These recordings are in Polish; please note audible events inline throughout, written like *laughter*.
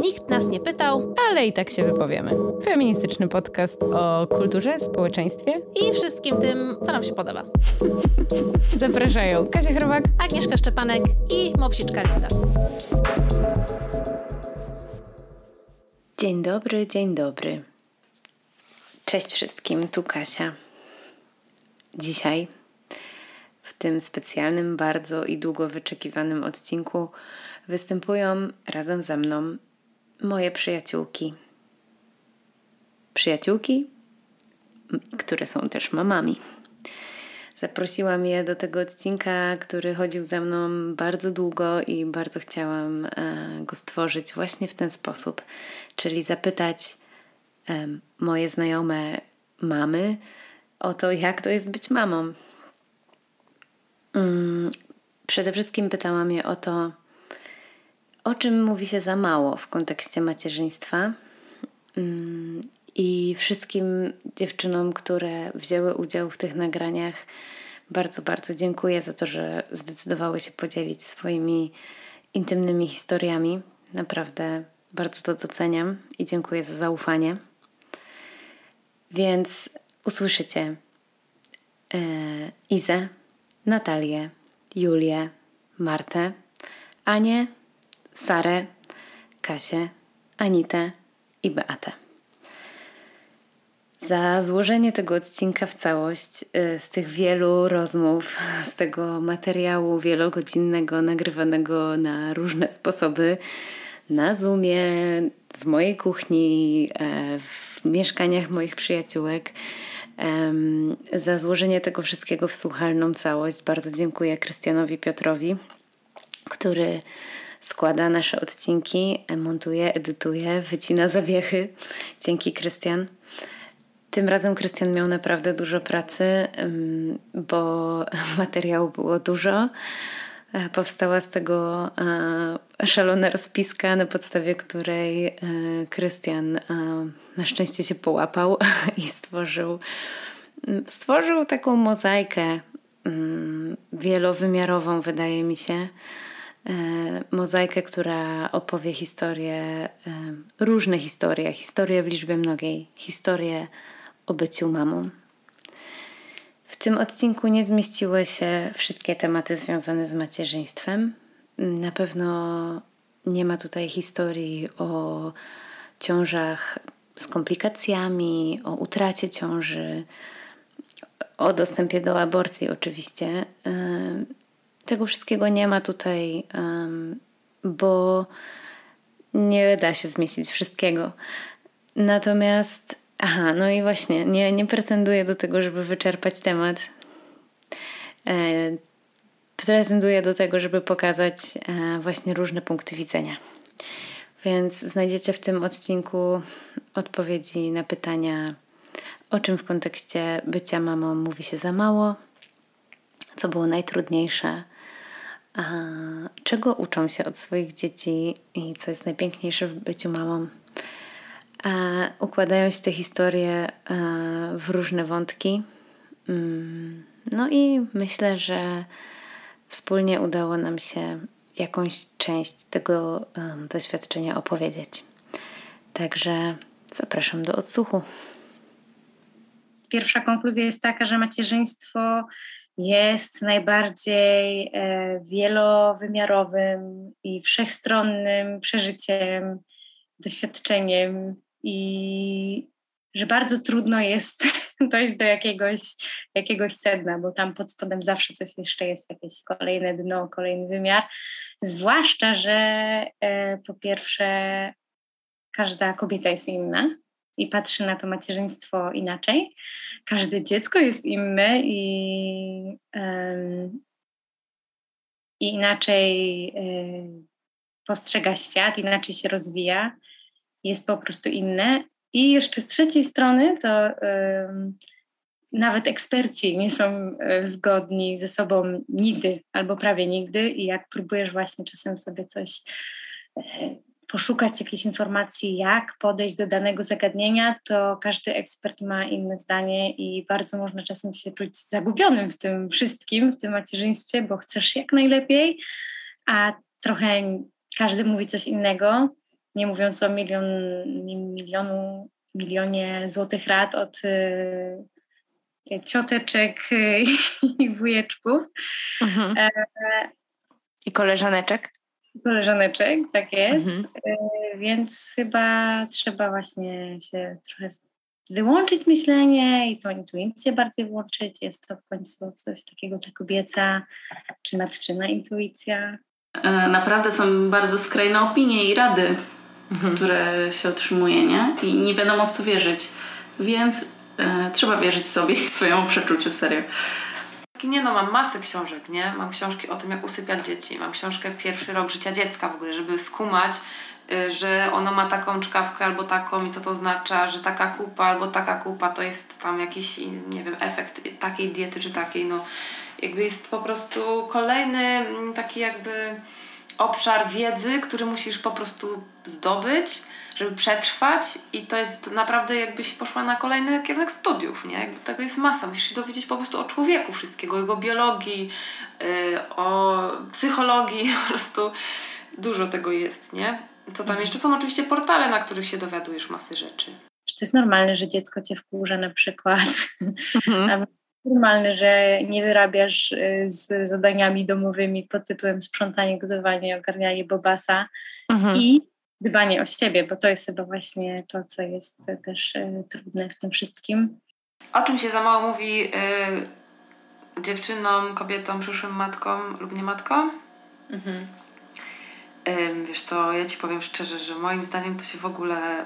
Nikt nas nie pytał, ale i tak się wypowiemy. Feministyczny podcast o kulturze, społeczeństwie i wszystkim tym, co nam się podoba. *laughs* Zapraszają Kasia Chrobak, Agnieszka Szczepanek i Mopsiczka Linda. Dzień dobry, dzień dobry. Cześć wszystkim, tu Kasia. Dzisiaj w tym specjalnym, bardzo i długo wyczekiwanym odcinku występują razem ze mną moje przyjaciółki. Przyjaciółki, które są też mamami. Zaprosiłam je do tego odcinka, który chodził za mną bardzo długo i bardzo chciałam e, go stworzyć właśnie w ten sposób, czyli zapytać moje znajome mamy o to, jak to jest być mamą. Mm, przede wszystkim pytałam je o to, o czym mówi się za mało w kontekście macierzyństwa. Mm, I wszystkim dziewczynom, które wzięły udział w tych nagraniach, bardzo, bardzo dziękuję za to, że zdecydowały się podzielić swoimi intymnymi historiami. Naprawdę bardzo to doceniam i dziękuję za zaufanie. Więc usłyszycie e, Izę, Natalię, Julię, Martę, Anię, Sarę, Kasię, Anitę i Beatę. Za złożenie tego odcinka w całość, y, z tych wielu rozmów, z tego materiału wielogodzinnego, nagrywanego na różne sposoby, na Zoomie, w mojej kuchni, e, w mieszkaniach moich przyjaciółek. Za złożenie tego wszystkiego w słuchalną całość bardzo dziękuję Krystianowi Piotrowi, który składa nasze odcinki, montuje, edytuje, wycina zawiechy. Dzięki, Krystian. Tym razem Krystian miał naprawdę dużo pracy, bo *laughs* materiału było dużo. E, powstała z tego e, szalona rozpiska, na podstawie której e, Krystian na szczęście się połapał *laughs* i stworzył, stworzył taką mozaikę wielowymiarową, wydaje mi się mozaikę, która opowie historię, e, różne historie, historie w liczbie mnogiej, historię o byciu mamą. W tym odcinku nie zmieściły się wszystkie tematy związane z macierzyństwem. Na pewno nie ma tutaj historii o ciążach z komplikacjami, o utracie ciąży, o dostępie do aborcji, oczywiście. Tego wszystkiego nie ma tutaj, bo nie da się zmieścić wszystkiego. Natomiast, aha, no i właśnie, nie, nie pretenduję do tego, żeby wyczerpać temat. E, pretenduję do tego, żeby pokazać e, właśnie różne punkty widzenia. Więc znajdziecie w tym odcinku odpowiedzi na pytania, o czym w kontekście bycia mamą mówi się za mało, co było najtrudniejsze, czego uczą się od swoich dzieci i co jest najpiękniejsze w byciu mamą. Układają się te historie w różne wątki. Mm, no i myślę, że wspólnie udało nam się jakąś część tego doświadczenia opowiedzieć. Także zapraszam do odsłuchu. Pierwsza konkluzja jest taka, że macierzyństwo jest najbardziej e, wielowymiarowym i wszechstronnym przeżyciem, doświadczeniem i że bardzo trudno jest *laughs* dojść do jakiegoś, jakiegoś sedna, bo tam pod spodem zawsze coś jeszcze jest, jakieś kolejne dno, kolejny wymiar. Zwłaszcza, że e, po pierwsze każda kobieta jest inna i patrzy na to macierzyństwo inaczej każde dziecko jest inne i, um, i inaczej um, postrzega świat, inaczej się rozwija, jest po prostu inne. I jeszcze z trzeciej strony to um, nawet eksperci nie są e, zgodni ze sobą nigdy albo prawie nigdy i jak próbujesz właśnie czasem sobie coś e, poszukać jakiejś informacji, jak podejść do danego zagadnienia, to każdy ekspert ma inne zdanie i bardzo można czasem się czuć zagubionym w tym wszystkim, w tym macierzyństwie, bo chcesz jak najlepiej, a trochę każdy mówi coś innego. nie mówiąc o milion, milionu, milionie złotych rad od y, cioteczek y, *laughs* i wujeczków. Mhm. E, I koleżaneczek. Koleżaneczek, tak jest. Mhm. E, więc chyba trzeba właśnie się trochę wyłączyć myślenie i tą intuicję bardziej włączyć. Jest to w końcu coś takiego, ta kobieca czy matczyna intuicja. E, naprawdę są bardzo skrajne opinie i rady, mhm. które się otrzymuje, nie? I nie wiadomo w co wierzyć. Więc e, trzeba wierzyć sobie i *laughs* swojemu przeczuciu, serio. Nie no, mam masę książek, nie? Mam książki o tym, jak usypiać dzieci. Mam książkę Pierwszy rok życia dziecka w ogóle, żeby skumać, y, że ono ma taką czkawkę albo taką i co to oznacza, że taka kupa albo taka kupa to jest tam jakiś, nie wiem, efekt takiej diety czy takiej, no. Jakby jest po prostu kolejny mm, taki jakby obszar wiedzy, który musisz po prostu zdobyć żeby przetrwać i to jest naprawdę jakbyś poszła na kolejny kierunek studiów, nie? Jakby tego jest masa. Musisz się dowiedzieć po prostu o człowieku wszystkiego, jego biologii, yy, o psychologii, *laughs* po prostu dużo tego jest, nie? Co tam mhm. jeszcze są oczywiście portale, na których się dowiadujesz masy rzeczy. Czy to jest normalne, że dziecko cię wkurza na przykład? Mhm. *laughs* normalne, że nie wyrabiasz y, z zadaniami domowymi pod tytułem sprzątanie, gotowanie, ogarnianie bobasa mhm. i dbanie o siebie, bo to jest chyba właśnie to, co jest też e, trudne w tym wszystkim. O czym się za mało mówi y, dziewczynom, kobietom, przyszłym matkom lub nie matkom? Mhm. Y, wiesz co, ja ci powiem szczerze, że moim zdaniem to się w ogóle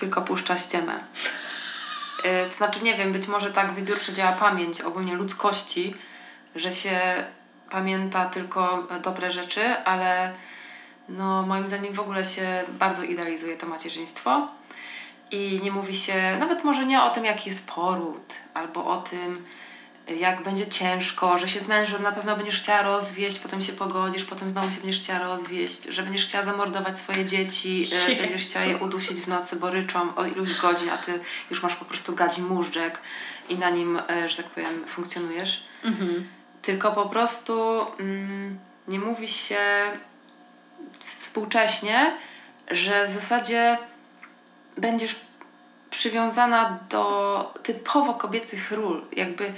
tylko puszcza ściemę. To znaczy, nie wiem, być może tak wybiórczo działa pamięć ogólnie ludzkości, że się pamięta tylko dobre rzeczy, ale no moim zdaniem w ogóle się bardzo idealizuje to macierzyństwo i nie mówi się nawet może nie o tym, jaki jest poród, albo o tym, jak będzie ciężko, że się z mężem na pewno będziesz chciała rozwieść, potem się pogodzisz, potem znowu się będziesz chciała rozwieść, że będziesz chciała zamordować swoje dzieci, e, będziesz chciała je udusić w nocy, bo ryczą o iluś godzin, a ty już masz po prostu gadzi móżdżek i na nim, e, że tak powiem, funkcjonujesz. Mhm. Tylko po prostu mm, nie mówi się współcześnie, że w zasadzie będziesz przywiązana do typowo kobiecych ról. Jakby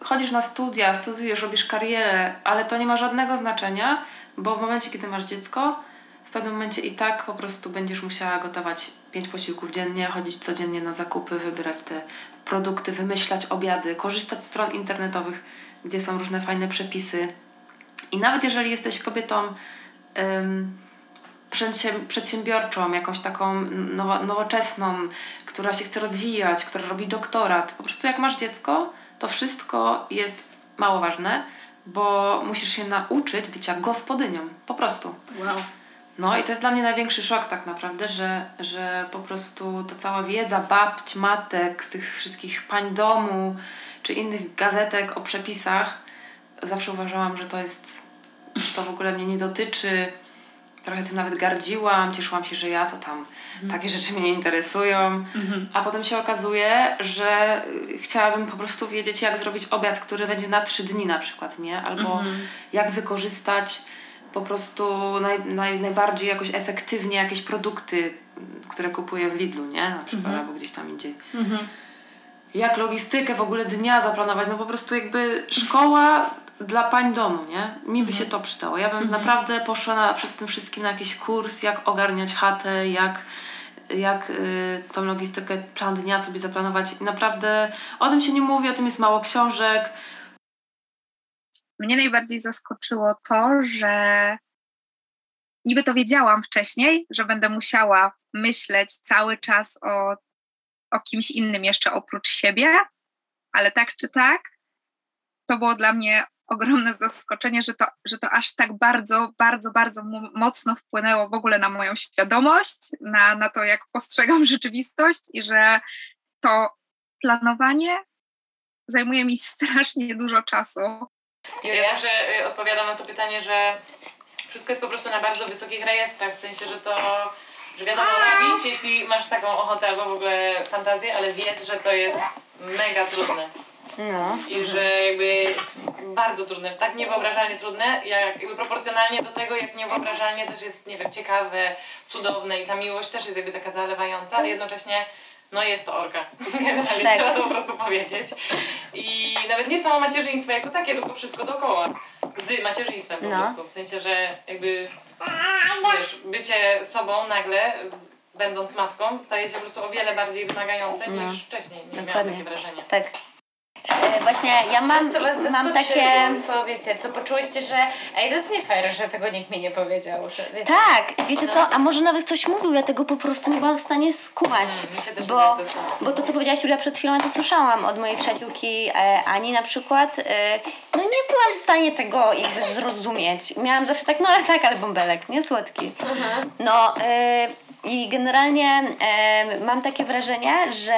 chodzisz na studia, studiujesz, robisz karierę, ale to nie ma żadnego znaczenia, bo w momencie, kiedy masz dziecko, w pewnym momencie i tak po prostu będziesz musiała gotować pięć posiłków dziennie, chodzić codziennie na zakupy, wybierać te produkty, wymyślać obiady, korzystać z stron internetowych, gdzie są różne fajne przepisy. I nawet jeżeli jesteś kobietą, przedsiębiorczą, jakąś taką nowoczesną, która się chce rozwijać, która robi doktorat. Po prostu jak masz dziecko, to wszystko jest mało ważne, bo musisz się nauczyć bycia gospodynią. Po prostu. Wow. No i to jest dla mnie największy szok tak naprawdę, że, że po prostu ta cała wiedza babć, matek, z tych wszystkich pań domu, czy innych gazetek o przepisach, zawsze uważałam, że to jest, *clears throat* to w ogóle mnie nie dotyczy, trochę tym nawet gardziłam, cieszyłam się, że ja to tam mhm. takie rzeczy mnie nie interesują. Mhm. A potem się okazuje, że y, chciałabym po prostu wiedzieć, jak zrobić obiad, który będzie na trzy dni na przykład, nie? Albo mhm. jak wykorzystać po prostu naj, naj, najbardziej jakoś efektywnie jakieś produkty, które kupuję w Lidlu, nie? Na przykład, mhm. albo gdzieś tam indziej. Mhm. Jak logistykę w ogóle dnia zaplanować, no po prostu jakby szkoła dla pań domu, nie? Mi by mhm. się to przydało. Ja bym mhm. naprawdę poszła na, przed tym wszystkim na jakiś kurs, jak ogarniać chatę, jak, jak y, tą logistykę, plan dnia sobie zaplanować. I naprawdę o tym się nie mówi, o tym jest mało książek. Mnie najbardziej zaskoczyło to, że niby to wiedziałam wcześniej, że będę musiała myśleć cały czas o, o kimś innym jeszcze oprócz siebie, ale tak czy tak, to było dla mnie ogromne zaskoczenie, że to, że to aż tak bardzo, bardzo, bardzo mocno wpłynęło w ogóle na moją świadomość, na, na to, jak postrzegam *laughs* rzeczywistość i że to planowanie zajmuje mi strasznie dużo czasu. Ja że y, odpowiadam na to pytanie, że wszystko jest po prostu na bardzo wysokich rejestrach, w sensie, że to że wiadomo robić, jeśli masz taką ochotę albo w ogóle fantazję, ale wiedz, że to jest mega trudne. No. I że jakby bardzo trudne, tak niewyobrażalnie trudne, jak jakby proporcjonalnie do tego, jak niewyobrażalnie też jest, nie wiem, ciekawe, cudowne i ta miłość też jest jakby taka zalewająca, ale jednocześnie no jest to orka. *laughs* Generalnie Tak. trzeba to po prostu powiedzieć. I nawet nie samo macierzyństwo jako takie, tylko wszystko dookoła. Z macierzyństwem po No. prostu. W sensie, że jakby wiesz, bycie sobą nagle, będąc matką, staje się po prostu o wiele bardziej wymagające No. niż wcześniej. Nie miałam takie wrażenie. Tak. E, Właśnie ja mam, Coś, co mam takie... co wiecie, co poczułyście, że ej, to jest nie fair, że tego nikt mi nie powiedział, że wiecie. Tak, wiecie co, a może nawet ktoś mówił, ja tego po prostu nie byłam w stanie skumać. Też Bo, to bo to, co powiedziałaś Julia przed chwilą, ja to słyszałam od mojej przyjaciółki e, Ani na przykład. E, no nie byłam w stanie tego jakby zrozumieć. Miałam zawsze tak, no ale tak, ale bąbelek, nie słodki. No e, i generalnie e, mam takie wrażenie, że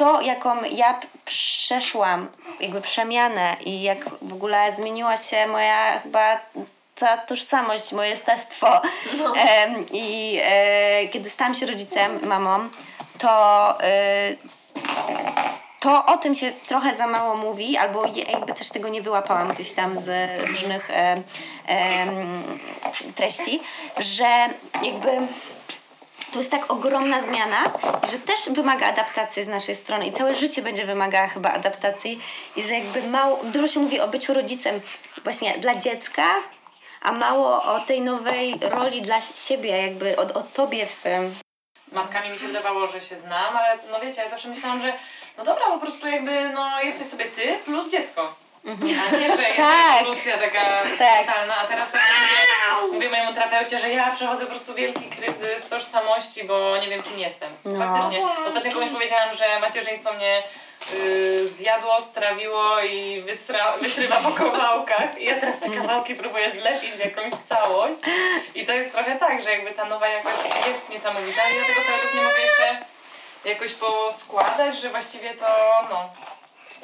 to, jaką ja przeszłam, jakby przemianę i jak w ogóle zmieniła się moja chyba ta tożsamość, moje jestestwo Em, i e, kiedy stałam się rodzicem, mamą, to e, to o tym się trochę za mało mówi, albo jakby też tego nie wyłapałam gdzieś tam z różnych e, treści, że jakby to jest tak ogromna zmiana, że też wymaga adaptacji z naszej strony i całe życie będzie wymagała chyba adaptacji i że jakby mało, dużo się mówi o byciu rodzicem właśnie dla dziecka, a mało o tej nowej roli dla siebie, jakby o, o tobie w tym. Z matkami mi się wydawało, że się znam, ale no wiecie, ja zawsze myślałam, że no dobra, po prostu jakby no jesteś sobie ty plus dziecko. A nie, że jest Tak. ewolucja taka Tak. totalna, a teraz tak mówię, mówię mojemu terapeucie, że ja przechodzę po prostu wielki kryzys tożsamości, bo nie wiem kim jestem. No. Faktycznie. Ostatnio komuś powiedziałam, że macierzyństwo mnie y, zjadło, strawiło i wysra, wysrywa po kawałkach i ja teraz te kawałki próbuję zlepić w jakąś całość i to jest trochę tak, że jakby ta nowa jakość jest niesamowita i ja tego cały czas nie mogę jeszcze jakoś poskładać, że właściwie to no,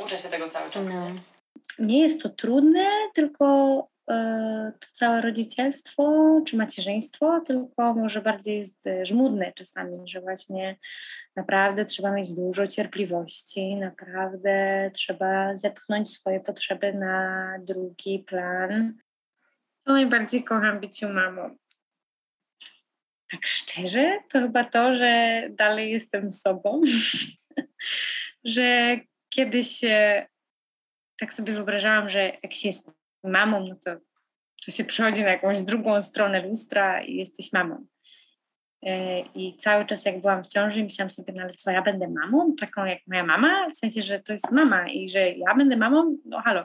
uczę się tego cały czas. No. Nie? jest to trudne, tylko e, to całe rodzicielstwo czy macierzyństwo, tylko może bardziej jest e, żmudne czasami, że właśnie naprawdę trzeba mieć dużo cierpliwości, naprawdę trzeba zepchnąć swoje potrzeby na drugi plan. Co najbardziej kocham byciu mamą? Tak szczerze, to chyba to, że dalej jestem sobą, *laughs* że kiedyś tak sobie wyobrażałam, że jak się jest mamą, no to, to się przychodzi na jakąś drugą stronę lustra i jesteś mamą. E, I cały czas jak byłam w ciąży, myślałam sobie, no ale co, ja będę mamą? Taką jak moja mama? W sensie, że to jest mama i że ja będę mamą? No halo.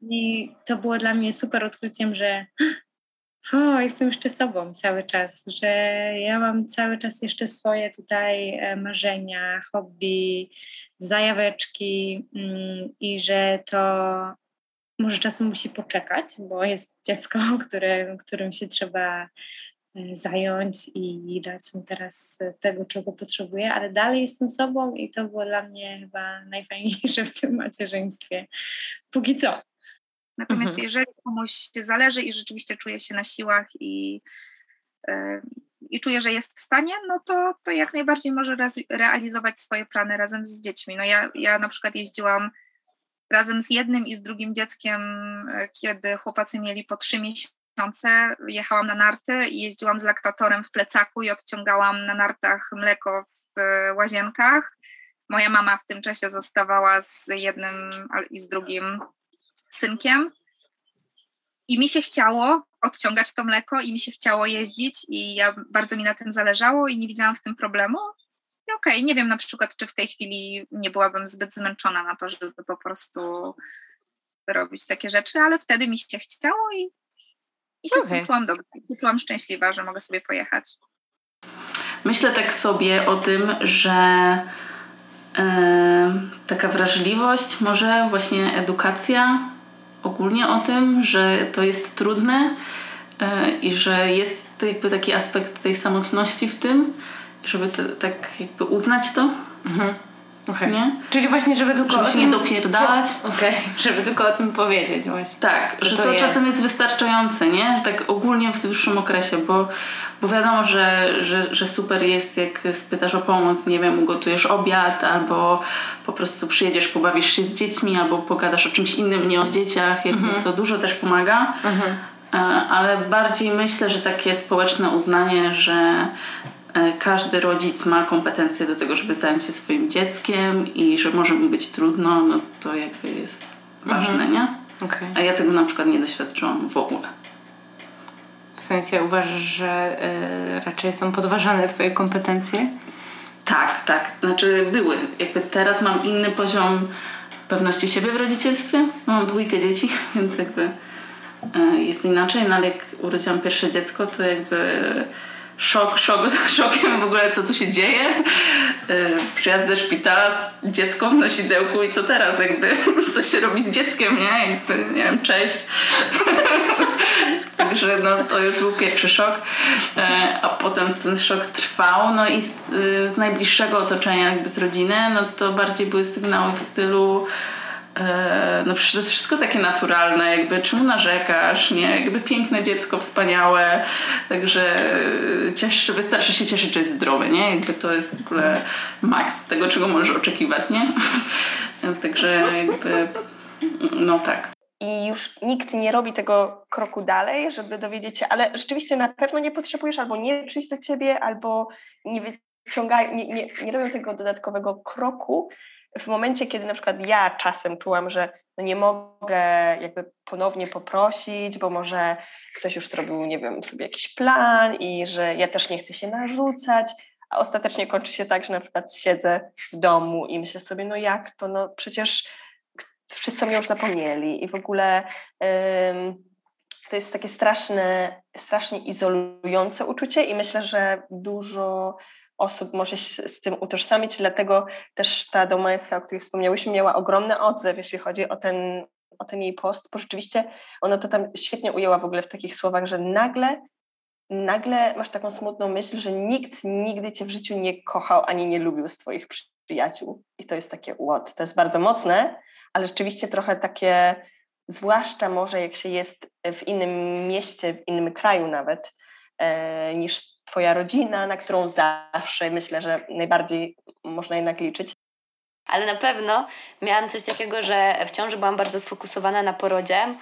I to było dla mnie super odkryciem, że o, jestem jeszcze sobą cały czas, że ja mam cały czas jeszcze swoje tutaj e, marzenia, hobby, zajaweczki mm, i że to może czasem musi poczekać, bo jest dziecko, *laughs* które, którym się trzeba e, zająć i dać mu teraz tego, czego potrzebuje, ale dalej jestem sobą i to było dla mnie chyba najfajniejsze w tym macierzyństwie. Póki co. Natomiast Mhm. jeżeli komuś zależy i rzeczywiście czuje się na siłach i, e, i czuje, że jest w stanie, no to, to jak najbardziej może realizować swoje plany razem z dziećmi. No ja, ja na przykład jeździłam razem z jednym i z drugim dzieckiem, e, kiedy chłopacy mieli po trzy miesiące, jechałam na narty i jeździłam z laktatorem w plecaku i odciągałam na nartach mleko w e, łazienkach. Moja mama w tym czasie zostawała z jednym i z drugim synkiem. I mi się chciało odciągać to mleko i mi się chciało jeździć i ja bardzo mi na tym zależało i nie widziałam w tym problemu. I okej, nie wiem na przykład, czy w tej chwili nie byłabym zbyt zmęczona na to, żeby po prostu robić takie rzeczy, ale wtedy mi się chciało i, i się tym czułam dobrze. I czułam szczęśliwa, że mogę sobie pojechać. Myślę tak sobie o tym, że e, taka wrażliwość, może właśnie edukacja ogólnie o tym, że to jest trudne e, i że jest jakby taki aspekt tej samotności w tym, żeby tak jakby uznać to. Okay. Nie? Czyli właśnie, żeby tylko żeby się tym... nie dopierdalać. *laughs* Okay. żeby tylko o tym powiedzieć właśnie. Tak, że, że to, to jest. czasem jest wystarczające, nie? Tak ogólnie w dłuższym okresie, bo, bo wiadomo, że, że, że super jest, jak spytasz o pomoc, nie wiem, ugotujesz obiad, albo po prostu przyjedziesz, pobawisz się z dziećmi, albo pogadasz o czymś innym, nie o dzieciach, jakby -hmm. to dużo też pomaga. Mm -hmm. Ale bardziej myślę, że takie społeczne uznanie, że E, każdy rodzic ma kompetencje do tego, żeby zająć się swoim dzieckiem i że może mu być trudno, no to jakby jest ważne, mhm. nie? Okay. A ja tego na przykład nie doświadczyłam w ogóle. W sensie uważasz, że y, raczej są podważane twoje kompetencje? Tak, tak. Znaczy były. Jakby teraz mam inny poziom pewności siebie w rodzicielstwie. Mam dwójkę dzieci, *laughs* więc jakby y, jest inaczej, no ale jak urodziłam pierwsze dziecko, to jakby szok, szok, szokiem w ogóle, co tu się dzieje. Y, przyjazd ze szpitala, dziecko w nosidełku i co teraz, jakby, *laughs* co się robi z dzieckiem, nie? Jakby, nie wiem, cześć. *laughs* Także no, to już był pierwszy szok, e, a potem ten szok trwał, no i z, z najbliższego otoczenia, jakby z rodziny, no to bardziej były sygnały w stylu no przecież to jest wszystko takie naturalne, jakby czemu narzekasz, nie? Jakby piękne dziecko, wspaniałe, także cieszy, wystarczy się cieszyć, że jest zdrowe, nie? Jakby to jest w ogóle maks tego, czego możesz oczekiwać, nie? *laughs* Także jakby, no tak. I już nikt nie robi tego kroku dalej, żeby dowiedzieć się, ale rzeczywiście na pewno nie potrzebujesz albo nie przyjść do ciebie, albo nie wyciągają, nie, nie, nie robią tego dodatkowego kroku, w momencie, kiedy na przykład ja czasem czułam, że no nie mogę jakby ponownie poprosić, bo może ktoś już zrobił, nie wiem, sobie jakiś plan i że ja też nie chcę się narzucać, a ostatecznie kończy się tak, że na przykład siedzę w domu i myślę sobie, no jak to, no przecież wszyscy mnie już zapomnieli i w ogóle ym, to jest takie straszne, strasznie izolujące uczucie i myślę, że dużo osób może się z tym utożsamić, dlatego też ta domańska, o której wspomniałyśmy, miała ogromny odzew, jeśli chodzi o ten, o ten jej post, bo rzeczywiście ona to tam świetnie ujęła w ogóle w takich słowach, że nagle, nagle masz taką smutną myśl, że nikt nigdy cię w życiu nie kochał ani nie lubił z twoich przyjaciół. I to jest takie what, to jest bardzo mocne, ale rzeczywiście trochę takie, zwłaszcza może jak się jest w innym mieście, w innym kraju nawet, niż Twoja rodzina, na którą zawsze myślę, że najbardziej można jednak liczyć. Ale na pewno miałam coś takiego, że w ciąży byłam bardzo sfokusowana na porodzie.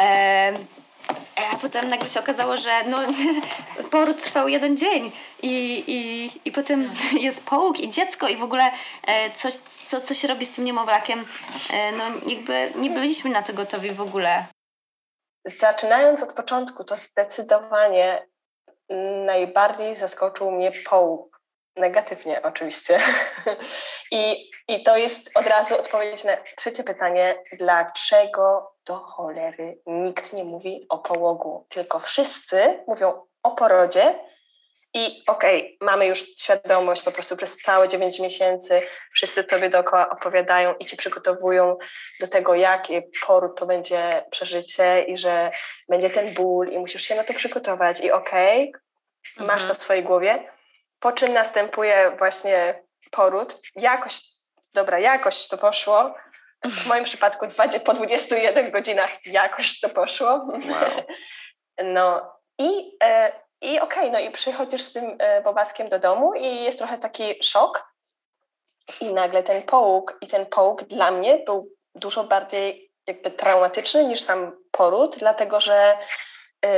E, a potem nagle się okazało, że no, *laughs* poród trwał jeden dzień i, i, i potem *laughs* jest połóg i dziecko i w ogóle e, coś, co, co się robi z tym niemowlakiem. E, no jakby nie byliśmy na to gotowi w ogóle. Zaczynając od początku, to zdecydowanie najbardziej zaskoczył mnie połóg. Negatywnie oczywiście. I, I to jest od razu odpowiedź na trzecie pytanie. Dlaczego do cholery nikt nie mówi o połogu, tylko wszyscy mówią o porodzie, i okej, okay, mamy już świadomość po prostu przez całe 9 miesięcy, wszyscy tobie dookoła opowiadają i ci przygotowują do tego, jakie poród to będzie przeżycie i że będzie ten ból i musisz się na to przygotować i okej, okay, masz to mhm. w swojej głowie, po czym następuje właśnie poród. Jakoś, dobra, jakoś to poszło. W *laughs* moim przypadku po 21 godzinach jakoś to poszło. Wow. *laughs* No i e, i okej, okay, no i przychodzisz z tym e, bobaskiem do domu i jest trochę taki szok. I nagle ten połóg, i ten połóg dla mnie był dużo bardziej jakby traumatyczny niż sam poród, dlatego że y,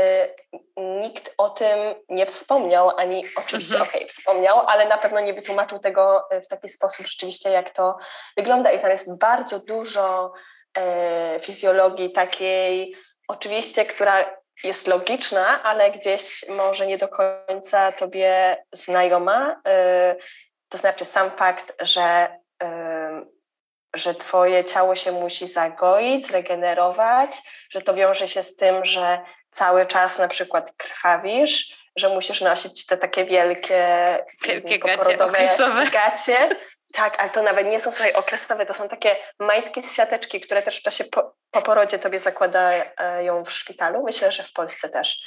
nikt o tym nie wspomniał, ani oczywiście, mhm. okej, okay, wspomniał, ale na pewno nie wytłumaczył tego w taki sposób rzeczywiście, jak to wygląda. I tam jest bardzo dużo y, fizjologii takiej, oczywiście, która jest logiczna, ale gdzieś może nie do końca tobie znajoma. Y, to znaczy sam fakt, że, y, że twoje ciało się musi zagoić, zregenerować, że to wiąże się z tym, że cały czas na przykład krwawisz, że musisz nosić te takie wielkie, wielkie gacie, gacie tak, ale to nawet nie są, słuchaj, okresowe, to są takie majtki z siateczki, które też w czasie po, po porodzie tobie zakładają w szpitalu. Myślę, że w Polsce też.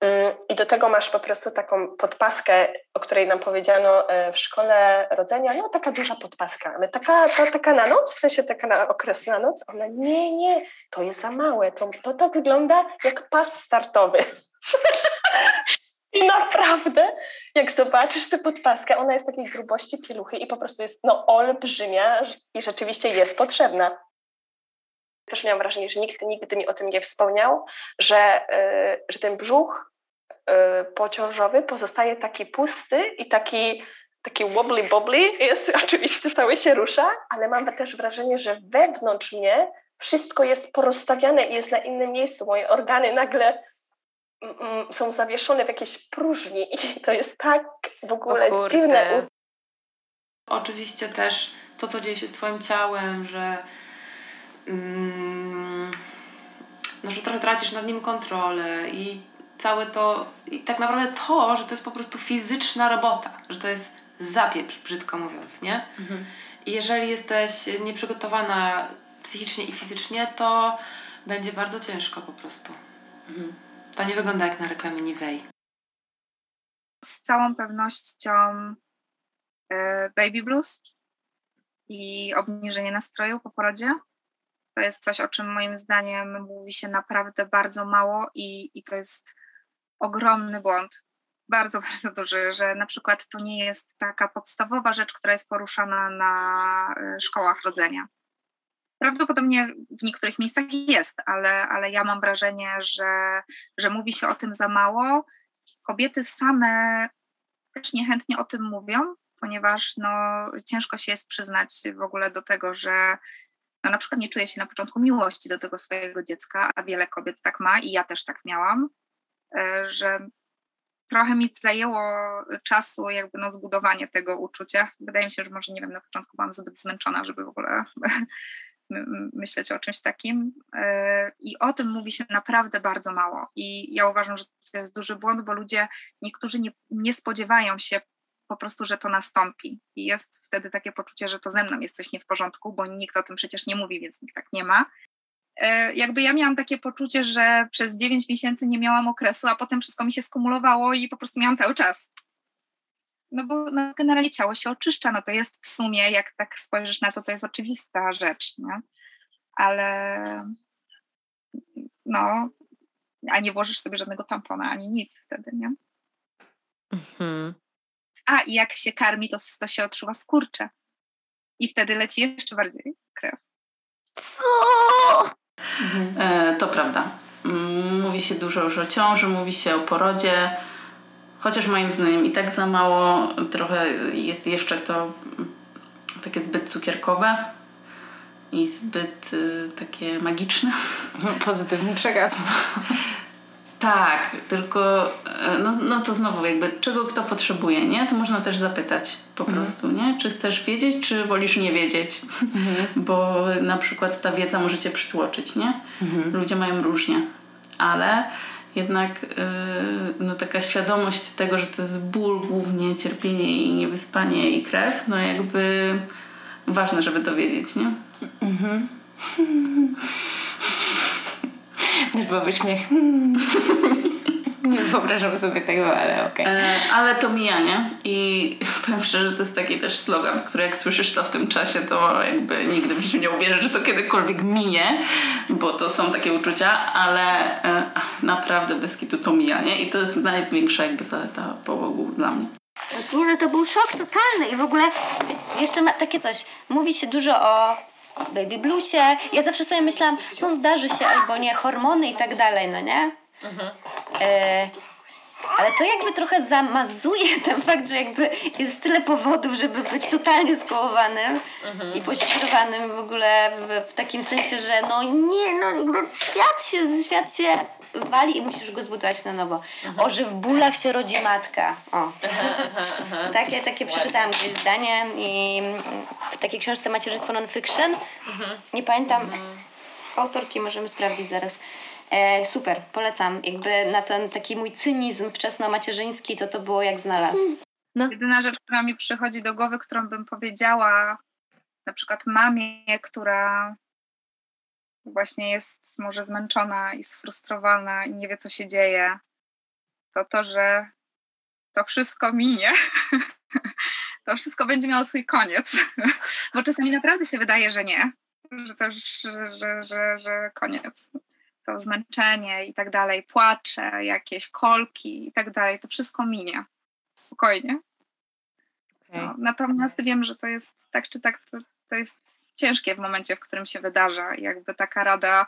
Mm, I do tego masz po prostu taką podpaskę, o której nam powiedziano e, w szkole rodzenia, no taka duża podpaska. My taka, to, taka na noc, w sensie taka na okres na noc. Ona nie, nie, to jest za małe, to, to, to wygląda jak pas startowy. *laughs* I naprawdę, jak zobaczysz tę podpaskę, ona jest takiej grubości pieluchy i po prostu jest no, olbrzymia i rzeczywiście jest potrzebna. Też miałam wrażenie, że nikt nigdy mi o tym nie wspomniał, że, yy, że ten brzuch yy, pociążowy pozostaje taki pusty i taki, taki wobbly bobbly, jest *laughs* oczywiście cały się rusza, ale mam też wrażenie, że wewnątrz mnie wszystko jest porozstawiane i jest na innym miejscu. Moje organy nagle są zawieszone w jakiejś próżni i to jest tak w ogóle dziwne. Oczywiście też to, co dzieje się z Twoim ciałem, że, mm, no, że trochę tracisz nad nim kontrolę i całe to, i tak naprawdę to, że to jest po prostu fizyczna robota, że to jest zapieprz, brzydko mówiąc, nie? Mhm. I jeżeli jesteś nieprzygotowana psychicznie i fizycznie, to będzie bardzo ciężko po prostu. Mhm. To nie wygląda jak na reklamie Nivei. Z całą pewnością e, baby blues i obniżenie nastroju po porodzie. To jest coś, o czym moim zdaniem mówi się naprawdę bardzo mało i, i to jest ogromny błąd. Bardzo, *laughs* bardzo duży, że na przykład to nie jest taka podstawowa rzecz, która jest poruszana na e, szkołach rodzenia. Prawdopodobnie w niektórych miejscach jest, ale, ale ja mam wrażenie, że, że mówi się o tym za mało. Kobiety same też niechętnie o tym mówią, ponieważ no, ciężko się jest przyznać w ogóle do tego, że no, na przykład nie czuje się na początku miłości do tego swojego dziecka, a wiele kobiet tak ma i ja też tak miałam, e, że trochę mi zajęło czasu jakby no zbudowanie tego uczucia. Wydaje mi się, że może nie wiem, na początku byłam zbyt zmęczona, żeby w ogóle myśleć o czymś takim. E, I o tym mówi się naprawdę bardzo mało. I ja uważam, że to jest duży błąd, bo ludzie, niektórzy nie, nie spodziewają się po prostu, że to nastąpi. I jest wtedy takie poczucie, że to ze mną jest coś nie w porządku, bo nikt o tym przecież nie mówi, więc nikt tak nie ma. E, jakby ja miałam takie poczucie, że przez 9 miesięcy nie miałam okresu, a potem wszystko mi się skumulowało i po prostu miałam cały czas no bo no, generalnie ciało się oczyszcza, no to jest w sumie, jak tak spojrzysz na to, to jest oczywista rzecz, nie? Ale no, a nie włożysz sobie żadnego tampona ani nic wtedy, nie? Mhm. A i jak się karmi, to, to się otrzyma skurcze. I wtedy leci jeszcze bardziej krew. Co? Mhm. E, to prawda. Mm, mówi się dużo już o ciąży, mówi się o porodzie Chociaż moim zdaniem i tak za mało, trochę jest jeszcze to takie zbyt cukierkowe i zbyt y, takie magiczne. Pozytywny przekaz. tak, tylko y, no, no to znowu jakby czego kto potrzebuje, nie? To można też zapytać po mhm. prostu, nie? Czy chcesz wiedzieć, czy wolisz nie wiedzieć? Mhm. Bo na przykład ta wiedza może cię przytłoczyć, nie? Mhm. Ludzie mają różnie, ale jednak yy, no taka świadomość tego, że to jest ból głównie, cierpienie i niewyspanie i krew, no jakby ważne, żeby to wiedzieć, nie? Mhm. *laughs* Byłby śmiech. *laughs* Nie wyobrażam sobie tego, ale okej. Okay. E, ale to mija, nie? I *laughs* powiem szczerze, to jest taki też slogan, który jak słyszysz to w tym czasie, to jakby nigdy w życiu nie uwierzysz, że to kiedykolwiek minie, bo to są takie uczucia, ale e, naprawdę bez kitu to mija, nie? I to jest największa jakby zaleta połogów dla mnie. Nie no, to był szok totalny i w ogóle jeszcze ma takie coś, mówi się dużo o baby bluesie, ja zawsze sobie myślałam, no zdarzy się albo nie, hormony i tak dalej, no nie? Mhm. E, ale to jakby trochę zamazuje *laughs* ten fakt, że jakby jest tyle powodów, żeby być totalnie skołowanym mhm. i poświęcowanym w ogóle w, w, takim sensie, że no nie, no jakby świat się, świat się wali i musisz go zbudować na nowo. Mhm. O, że w bólach się rodzi matka. O. takie, takie przeczytałam gdzieś zdanie i w takiej książce Macierzyństwo non-fiction. Mhm. Nie pamiętam mhm. autorki, możemy sprawdzić zaraz. E, super, polecam. Jakby na ten taki mój cynizm wczesno-macierzyński, to to było jak znalazł. No. Jedyna rzecz, która mi przychodzi do głowy, którą bym powiedziała na przykład mamie, która właśnie jest może zmęczona i sfrustrowana i nie wie, co się dzieje, to to, że to wszystko minie. *laughs* to wszystko będzie miało swój koniec. *laughs* Bo czasami naprawdę się wydaje, że nie, że też, że, że, że, że koniec. To zmęczenie i tak dalej, płacze, jakieś kolki i tak dalej, to wszystko minie. Spokojnie. No, natomiast wiem, że to jest tak czy tak, to, to jest ciężkie w momencie, w którym się wydarza. Jakby taka rada,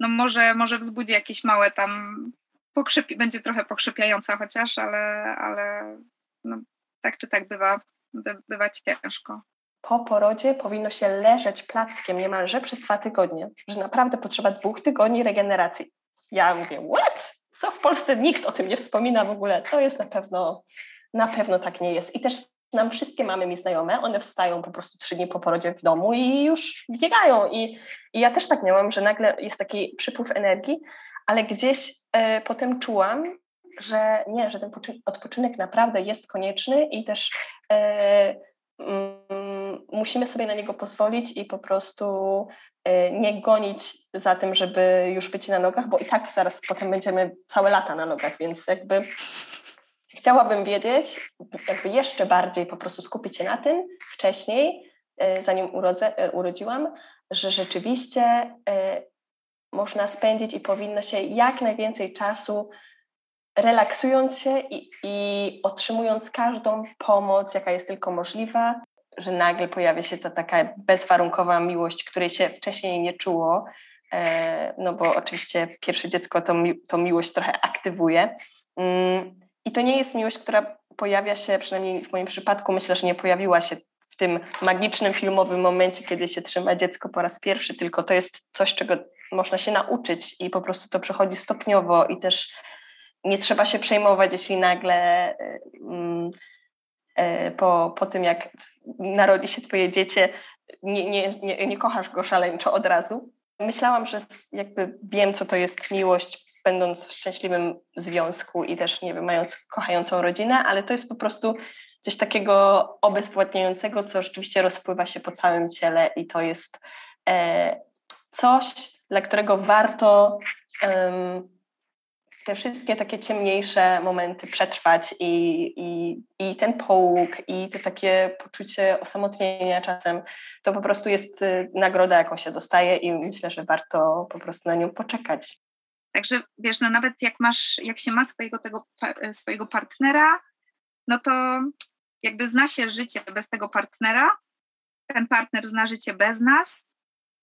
no może, może wzbudzi jakieś małe tam, pokrzepi, będzie trochę pokrzepiająca chociaż, ale, ale no, tak czy tak bywa, by, bywa ciężko. Po porodzie powinno się leżeć plackiem niemalże przez dwa tygodnie, że naprawdę potrzeba dwóch tygodni regeneracji. Ja mówię, what? Co w Polsce nikt o tym nie wspomina w ogóle? To jest na pewno, na pewno tak nie jest. I też nam wszystkie mamy mi znajome, one wstają po prostu trzy dni po porodzie w domu i już biegają. I, i ja też tak miałam, że nagle jest taki przypływ energii, ale gdzieś e, potem czułam, że nie, że ten odpoczynek naprawdę jest konieczny i też mm, musimy sobie na niego pozwolić i po prostu e, nie gonić za tym, żeby już być na nogach, bo i tak zaraz potem będziemy całe lata na nogach, więc jakby chciałabym wiedzieć, jakby jeszcze bardziej po prostu skupić się na tym wcześniej, e, zanim urodzę, e, urodziłam, że rzeczywiście można spędzić i powinno się jak najwięcej czasu relaksując się i, i otrzymując każdą pomoc, jaka jest tylko możliwa, że nagle pojawia się ta taka bezwarunkowa miłość, której się wcześniej nie czuło, no bo oczywiście pierwsze dziecko to miłość trochę aktywuje. Mm, I to nie jest miłość, która pojawia się, przynajmniej w moim przypadku, myślę, że nie pojawiła się w tym magicznym filmowym momencie, kiedy się trzyma dziecko po raz pierwszy, tylko to jest coś, czego można się nauczyć i po prostu to przechodzi stopniowo i też nie trzeba się przejmować, jeśli nagle mm, e, po, po tym, jak narodzi się twoje dziecię, nie, nie, nie, nie kochasz go szaleńczo od razu. Myślałam, że jakby wiem, co to jest miłość, będąc w szczęśliwym związku i też, nie wiem, mając kochającą rodzinę, ale to jest po prostu coś takiego obezwładniającego, co rzeczywiście rozpływa się po całym ciele i to jest e, coś, dla którego warto um, te wszystkie takie ciemniejsze momenty przetrwać i, i, i ten połóg, i to takie poczucie osamotnienia czasem, to po prostu jest y, nagroda, jaką się dostaje i myślę, że warto po prostu na nią poczekać. Także wiesz, no nawet jak masz, jak się ma swojego tego swojego partnera, no to jakby zna się życie bez tego partnera, ten partner zna życie bez nas,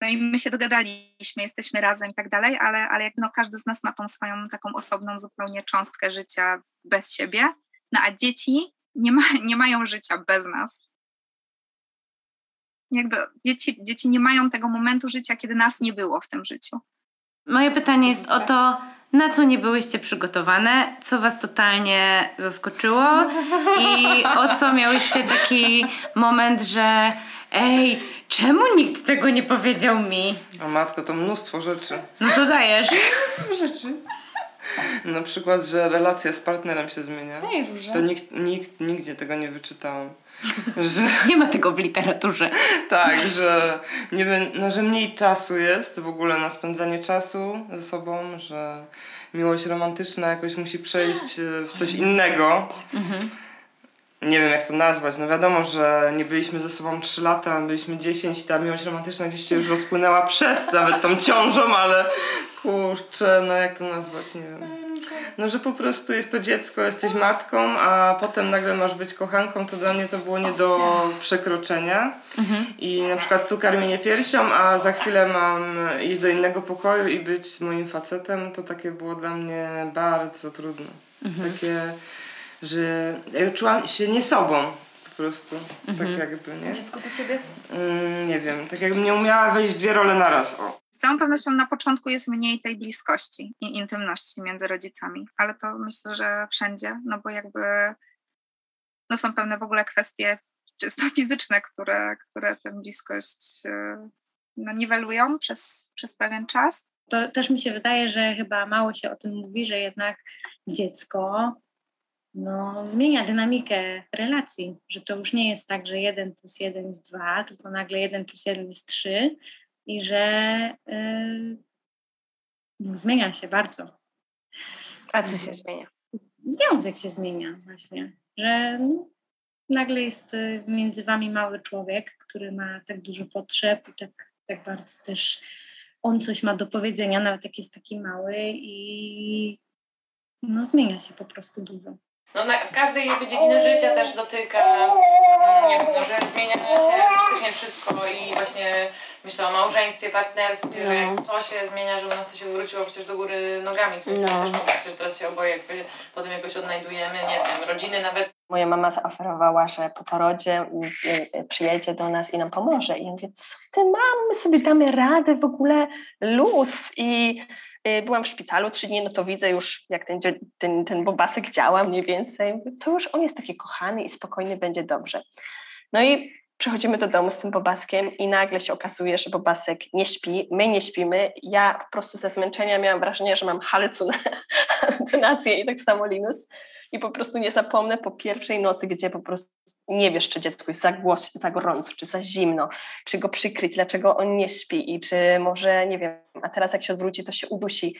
no i my się dogadaliśmy, jesteśmy razem i tak dalej, ale, ale jak no, każdy z nas ma tą swoją taką osobną zupełnie cząstkę życia bez siebie, no a dzieci nie, ma, *laughs* nie mają życia bez nas. Jakby dzieci, dzieci nie mają tego momentu życia, kiedy nas nie było w tym życiu. Moje pytanie jest o to, na co nie byłyście przygotowane, co was totalnie zaskoczyło i o co miałyście taki moment, że ej, czemu nikt tego nie powiedział mi? O matko, to mnóstwo rzeczy. No co dajesz? *laughs* mnóstwo rzeczy. Na przykład, że relacja z partnerem się zmienia. Ej, róże. To nikt, nikt nigdzie tego nie wyczytałam. Że, *laughs* Nie ma tego w literaturze. tak, że, nie, no, że mniej czasu jest w ogóle na spędzanie czasu ze sobą, że miłość romantyczna jakoś musi przejść e, w coś innego. Mhm. Nie wiem jak to nazwać. No wiadomo, że nie byliśmy ze sobą 3 lata, byliśmy 10 i ta miłość romantyczna gdzieś się już rozpłynęła przed nawet tą ciążą, ale kurczę, no jak to nazwać, nie wiem. No, że po prostu jest to dziecko, jesteś matką, a potem nagle masz być kochanką, to dla mnie to było nie do przekroczenia. Mhm. I na przykład tu karmienie piersią, a za chwilę mam iść do innego pokoju i być moim facetem, to takie było dla mnie bardzo trudne. Mhm. Takie, że ja czułam się nie sobą po prostu. Mhm. Tak jakby, nie? Dziecko do ciebie? Mm, nie wiem, tak jakbym nie umiała wejść w dwie role naraz. O. Z całą pewnością na początku jest mniej tej bliskości i intymności między rodzicami, ale to myślę, że wszędzie, no bo jakby no są pewne w ogóle kwestie czysto *laughs* fizyczne, które, które tę bliskość e, no, niwelują przez, przez pewien czas. To też mi się wydaje, że chyba mało się o tym mówi, że jednak dziecko no, zmienia dynamikę relacji, że to już nie jest tak, że 1 plus 1 jest 2, tylko nagle 1 plus 1 jest 3 i że yy, no, zmienia się bardzo. A co się zmienia? Związek się zmienia właśnie, że no, nagle jest y, między wami mały człowiek, który ma tak dużo potrzeb i tak, tak bardzo też on coś ma do powiedzenia, nawet jak jest taki mały i no zmienia się po prostu dużo. No na, w każdej jakby dziedziny życia też dotyka, nie wiem, no, że zmienia się praktycznie wszystko i właśnie myślę o małżeństwie, partnerstwie, że jak to się zmienia, że u nas to się wróciło przecież do góry nogami, sensie No. też mówię, przecież teraz się oboje jakby potem jakoś odnajdujemy, nie wiem, rodziny nawet Moja mama zaoferowała, że po porodzie przyjedzie do nas i nam pomoże. I ja mówię, co ty mam, my sobie damy radę, w ogóle luz. I byłam w szpitalu trzy dni, no to widzę już, jak ten, ten, ten bobasek działa mniej więcej. To już on jest taki kochany i spokojnie będzie dobrze. No i przychodzimy do domu z tym bobaskiem i nagle się okazuje, że bobasek nie śpi, my nie śpimy. Ja po prostu ze zmęczenia miałam wrażenie, że mam halucyna- halucynacje i tak samo Linus. I po prostu nie zapomnę po pierwszej nocy, gdzie po prostu nie wiesz, czy dziecku jest za, głos, za gorąco, czy za zimno, czy go przykryć, dlaczego on nie śpi i czy może, nie wiem, a teraz jak się odwróci, to się udusi.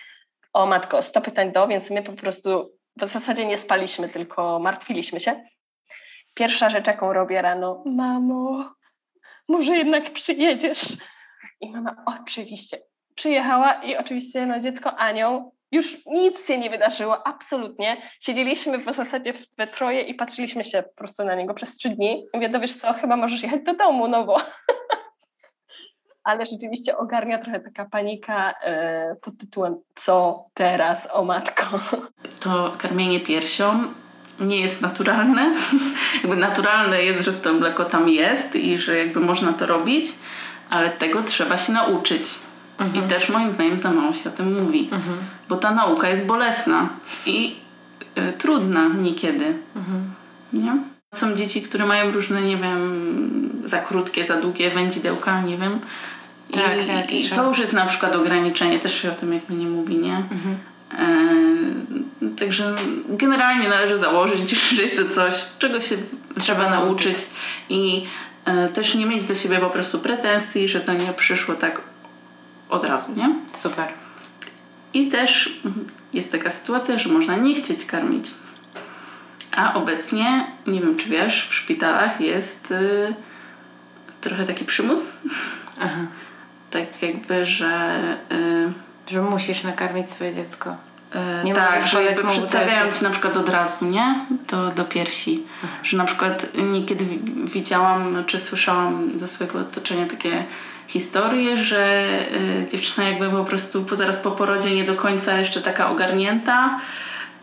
O matko, 100 pytań do, więc my po prostu w zasadzie nie spaliśmy, tylko martwiliśmy się. Pierwsza rzecz, jaką robię rano, mamo, może jednak przyjedziesz? I mama, oczywiście, przyjechała i oczywiście no, dziecko anioł, już nic się nie wydarzyło, absolutnie. Siedzieliśmy w zasadzie we troje i patrzyliśmy się po prostu na niego przez trzy dni. Mówię, no wiesz co, chyba możesz jechać do domu, no bo... *laughs* Ale rzeczywiście ogarnia trochę taka panika e, pod tytułem co teraz, o matko. *laughs* to karmienie piersią nie jest naturalne. *laughs* jakby naturalne jest, że to mleko tam jest i że jakby można to robić, ale tego trzeba się nauczyć. I też moim zdaniem za mało się o tym mówi, bo ta nauka jest bolesna i y, trudna niekiedy. Nie? Są dzieci, które mają różne, nie wiem, za krótkie, za długie wędzidełka, nie wiem. I, Tak, tak, i że- to już jest na przykład ograniczenie, też się o tym jakby nie mówi, nie? E, także generalnie należy założyć, *laughs* że jest to coś, czego się trzeba nauczyć i e, też nie mieć do siebie po prostu pretensji, że to nie przyszło tak od razu, nie? Super. I też mhm, jest taka sytuacja, że można nie chcieć karmić. A obecnie, nie wiem czy wiesz, w szpitalach jest y, trochę taki przymus. Aha. *laughs* Tak jakby, że... Y, Że musisz nakarmić swoje dziecko. E, Nie tak, że jakby przedstawiają ci na przykład od razu, nie? Do, do piersi. Że na przykład niekiedy wi- widziałam, czy słyszałam ze swojego otoczenia takie historie, że y, dziewczyna jakby po prostu zaraz po porodzie nie do końca jeszcze taka ogarnięta,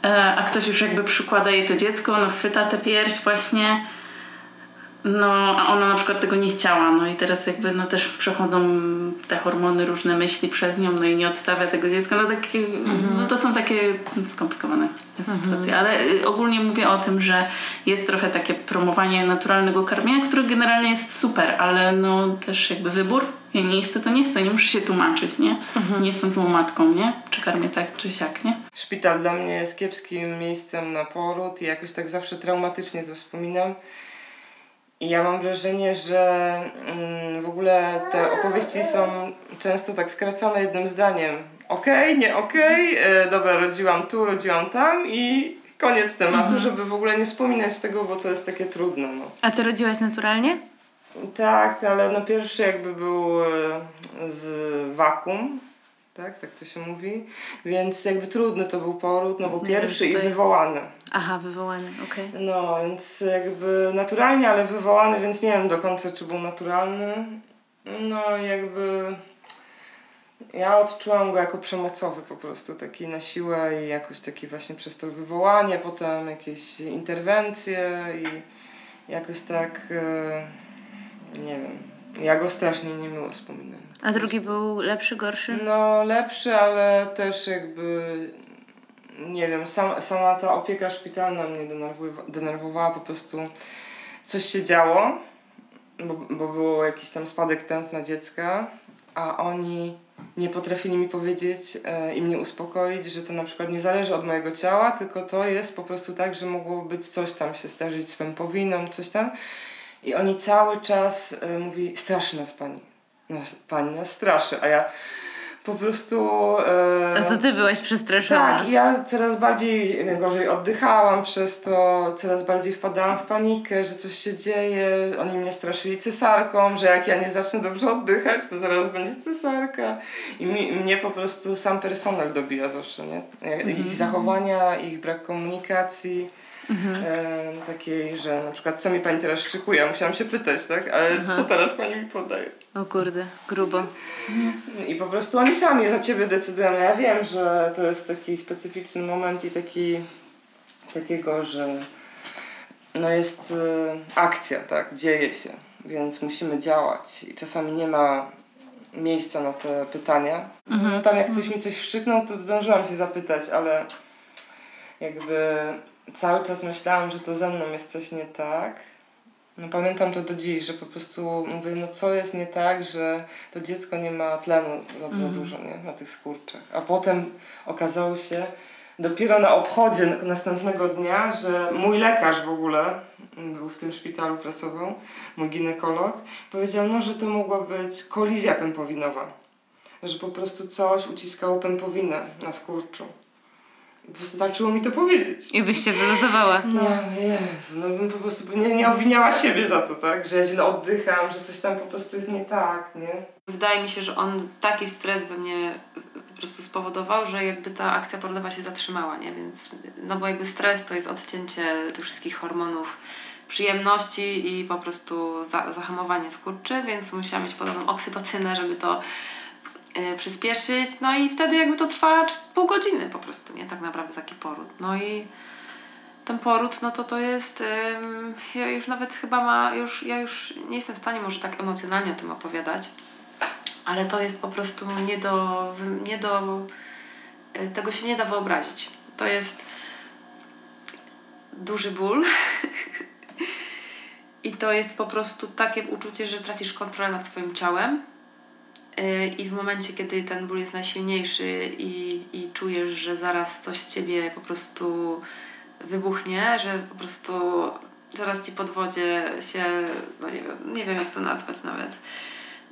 e, a ktoś już jakby przykłada jej to dziecko, no chwyta tę pierś właśnie, no a ona na przykład tego nie chciała, no i teraz jakby no też przechodzą te hormony, różne myśli przez nią, no i nie odstawia tego dziecka, no takie, no to są takie skomplikowane sytuacje, ale y, ogólnie mówię o tym, że jest trochę takie promowanie naturalnego karmienia, które generalnie jest super, ale no też jakby wybór, ja nie chcę, to nie chcę, nie muszę się tłumaczyć, nie? Nie jestem złą matką, nie? Czy karmię tak, czy siak, nie? Szpital dla mnie jest kiepskim miejscem na poród i jakoś tak zawsze traumatycznie to wspominam. I ja mam wrażenie, że mm, w ogóle te opowieści są często tak skracane jednym zdaniem. Okej, nie okej, e, dobra, rodziłam tu, rodziłam tam i koniec tematu, żeby w ogóle nie wspominać tego, bo to jest takie trudne. No. A ty rodziłaś naturalnie? Tak, ale no pierwszy jakby był e, z wakum, tak, tak to się mówi, więc jakby trudny to był poród, no bo Nie wiem, pierwszy co i to jest. wywołany. Aha, wywołany, okej. No, więc jakby naturalnie, ale wywołany, więc nie wiem do końca, czy był naturalny. No, jakby ja odczułam go jako przemocowy po prostu, taki na siłę i jakoś taki właśnie przez to wywołanie, potem jakieś interwencje i jakoś tak, e, nie wiem, ja go strasznie niemiło wspominam. A drugi był lepszy, gorszy? No lepszy, ale też jakby nie wiem, sam, sama ta opieka szpitalna mnie denerwuwa, denerwowała, po prostu coś się działo, bo, bo było jakiś tam spadek tętna dziecka, a oni nie potrafili mi powiedzieć e, i mnie uspokoić, że to na przykład nie zależy od mojego ciała, tylko to jest po prostu tak, że mogło być coś tam się zdarzyć z pępowiną, coś tam. I oni cały czas e, mówi, straszy nas pani. Nas, pani nas straszy, a ja po prostu... E, to ty byłaś przestraszona. Tak, ja coraz bardziej gorzej oddychałam przez to, coraz bardziej wpadałam w panikę, że coś się dzieje. Oni mnie straszyli cesarką, że jak ja nie zacznę dobrze oddychać, to zaraz będzie cesarka. I mi, mnie po prostu sam personel dobija zawsze, nie? Ich mhm. zachowania, ich brak komunikacji. Mhm. E, takiej, że na przykład co mi pani teraz szykuje? Musiałam się pytać, tak? Ale Aha. co teraz pani mi podaje? O kurde, grubo. I po prostu oni sami za ciebie decydują. Ja wiem, że to jest taki specyficzny moment i taki takiego, że no jest y, akcja, tak? Dzieje się, więc musimy działać i czasami nie ma miejsca na te pytania. Mhm. Tam jak ktoś mi coś wszczyknął, to zdążyłam się zapytać, ale jakby cały czas myślałam, że to ze mną jest coś nie tak. No pamiętam to do dziś, że po prostu mówię, no co jest nie tak, że to dziecko nie ma tlenu za, za mm. dużo, nie? Na tych skurczach. A potem okazało się, dopiero na obchodzie następnego dnia, że mój lekarz w ogóle był w tym szpitalu, pracował, mój ginekolog, powiedział, no, że to mogła być kolizja pępowinowa. Że po prostu coś uciskało pępowinę na skurczu. Wystarczyło mi to powiedzieć. I byś się wyluzowała. No, Jezu, no bym po prostu nie, nie obwiniała siebie za to, tak? Że ja źle oddycham, że coś tam po prostu jest nie tak, nie? Wydaje mi się, że on taki stres we mnie po prostu spowodował, że jakby ta akcja porodowa się zatrzymała, nie? Więc, no bo jakby stres to jest odcięcie tych wszystkich hormonów przyjemności i po prostu za, zahamowanie skurczy, więc musiałam mieć podobną oksytocynę, żeby to przyspieszyć, no i wtedy jakby to trwa pół godziny po prostu, nie? Tak naprawdę taki poród. No i ten poród, no to to jest, ja już nawet chyba ma, już, ja już nie jestem w stanie może tak emocjonalnie o tym opowiadać, ale to jest po prostu nie do, nie do, y, tego się nie da wyobrazić. To jest duży ból *laughs* i to jest po prostu takie uczucie, że tracisz kontrolę nad swoim ciałem i w momencie, kiedy ten ból jest najsilniejszy i, i czujesz, że zaraz coś z ciebie po prostu wybuchnie, że po prostu zaraz ci pod wodzie się, no nie wiem, nie wiem jak to nazwać nawet,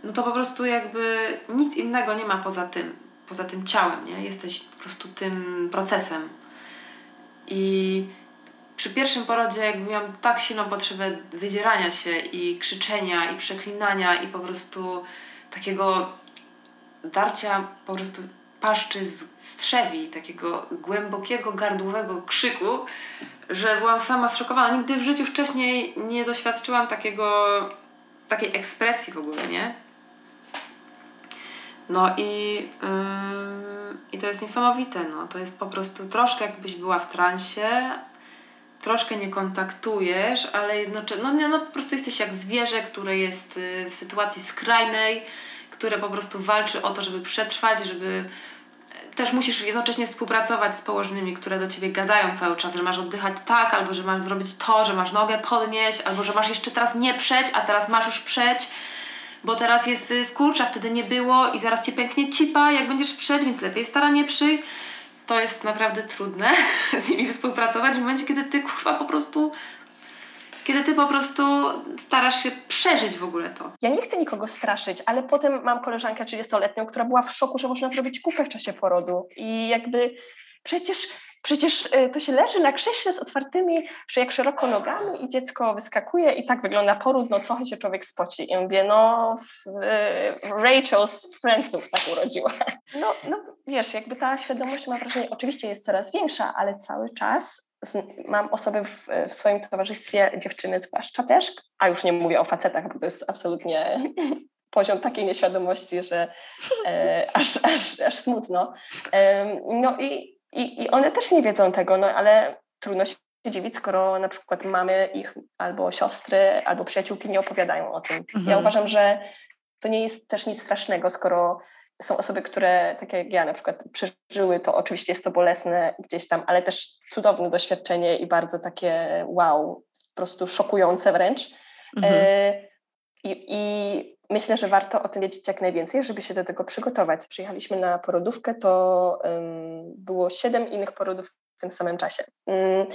no to po prostu jakby nic innego nie ma poza tym, poza tym ciałem, nie? Jesteś po prostu tym procesem. I przy pierwszym porodzie jakby miałam tak silną potrzebę wydzierania się i krzyczenia i przeklinania i po prostu takiego darcia po prostu paszczy z strzewi, takiego głębokiego, gardłowego krzyku, że byłam sama zszokowana. Nigdy w życiu wcześniej nie doświadczyłam takiego, takiej ekspresji w ogóle, nie? No i, yy, i to jest niesamowite, no. To jest po prostu troszkę jakbyś była w transie, troszkę nie kontaktujesz, ale jednocześnie, no, no po prostu jesteś jak zwierzę, które jest y, w sytuacji skrajnej, które po prostu walczy o to, żeby przetrwać, żeby też musisz jednocześnie współpracować z położonymi, które do ciebie gadają cały czas, że masz oddychać tak, albo że masz zrobić to, że masz nogę podnieść, albo że masz jeszcze teraz nie przeć, a teraz masz już przeć, bo teraz jest y, skurcz, a wtedy nie było i zaraz cię pęknie cipa, jak będziesz przeć, więc lepiej staranie przyj. To jest naprawdę trudne *laughs* z nimi współpracować w momencie, kiedy ty kurwa po prostu kiedy ty po prostu starasz się przeżyć w ogóle to. Ja nie chcę nikogo straszyć, ale potem mam koleżankę 30-letnią, która była w szoku, że można zrobić kupę w czasie porodu i jakby przecież Przecież y, to się leży na krześle z otwartymi, że jak szeroko nogami i dziecko wyskakuje i tak wygląda poród, no trochę się człowiek spoci. I mówię, no Rachel z Friendsów tak urodziła. No, no wiesz, jakby ta świadomość mam wrażenie, oczywiście jest coraz większa, ale cały czas mam osoby w, w, swoim towarzystwie, dziewczyny zwłaszcza też, a już nie mówię o facetach, bo to jest absolutnie *laughs* poziom takiej nieświadomości, że e, aż, aż, aż smutno. E, no i, i, i one też nie wiedzą tego, no ale trudno się dziwić, skoro na przykład mamy ich albo siostry, albo przyjaciółki nie opowiadają o tym. Mhm. Ja uważam, że to nie jest też nic strasznego, skoro są osoby, które, tak jak ja na przykład, przeżyły to, oczywiście jest to bolesne gdzieś tam, ale też cudowne doświadczenie i bardzo takie wow, po prostu szokujące wręcz. Mhm. E, i, I myślę, że warto o tym wiedzieć jak najwięcej, żeby się do tego przygotować. Przyjechaliśmy na porodówkę, to um, było siedem innych porodów w tym samym czasie. Um,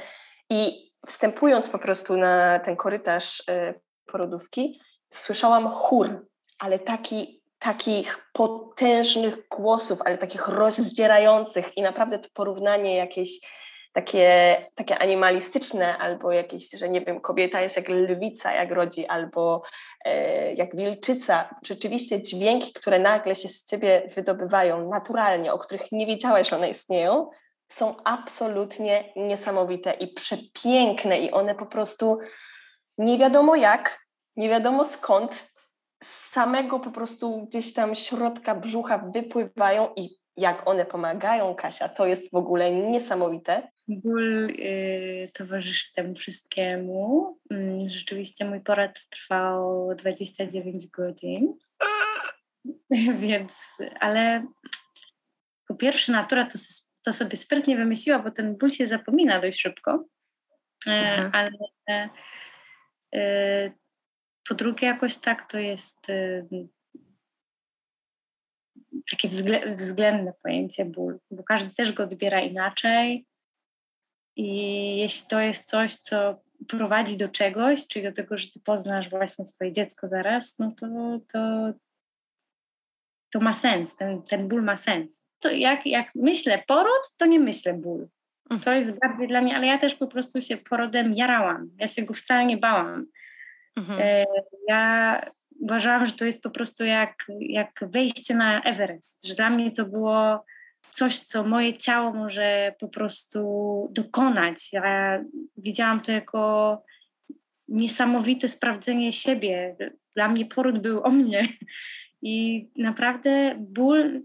I wstępując po prostu na ten korytarz y, porodówki, słyszałam chór, ale taki takich potężnych głosów, ale takich rozdzierających i naprawdę to porównanie jakieś takie, takie animalistyczne albo jakieś, że nie wiem, kobieta jest jak lwica, jak rodzi, albo e, jak wilczyca. Rzeczywiście dźwięki, które nagle się z ciebie wydobywają naturalnie, o których nie wiedziałeś, że one istnieją, są absolutnie niesamowite i przepiękne i one po prostu nie wiadomo jak, nie wiadomo skąd, z samego po prostu gdzieś tam środka brzucha wypływają i jak one pomagają, Kasia, to jest w ogóle niesamowite. Ból y, towarzyszy temu wszystkiemu. Mm, rzeczywiście mój porad trwał 29 godzin. *laughs* Więc, ale po pierwsze natura to, to sobie sprytnie wymyśliła, bo ten ból się zapomina dość szybko. E, ale e, po drugie jakoś tak to jest e, takie względne pojęcie ból, bo każdy też go odbiera inaczej. I jeśli to jest coś, co prowadzi do czegoś, czyli do tego, że ty poznasz właśnie swoje dziecko zaraz, no to, to, to ma sens, ten, ten ból ma sens. To jak, jak myślę poród, to nie myślę ból. Mhm. To jest bardziej dla mnie, ale ja też po prostu się porodem jarałam. Ja się go wcale nie bałam. Mhm. E, ja uważałam, że to jest po prostu jak, jak wejście na Everest, że dla mnie to było coś, co moje ciało może po prostu dokonać. Ja widziałam to jako niesamowite sprawdzenie siebie. Dla mnie poród był o mnie. I naprawdę ból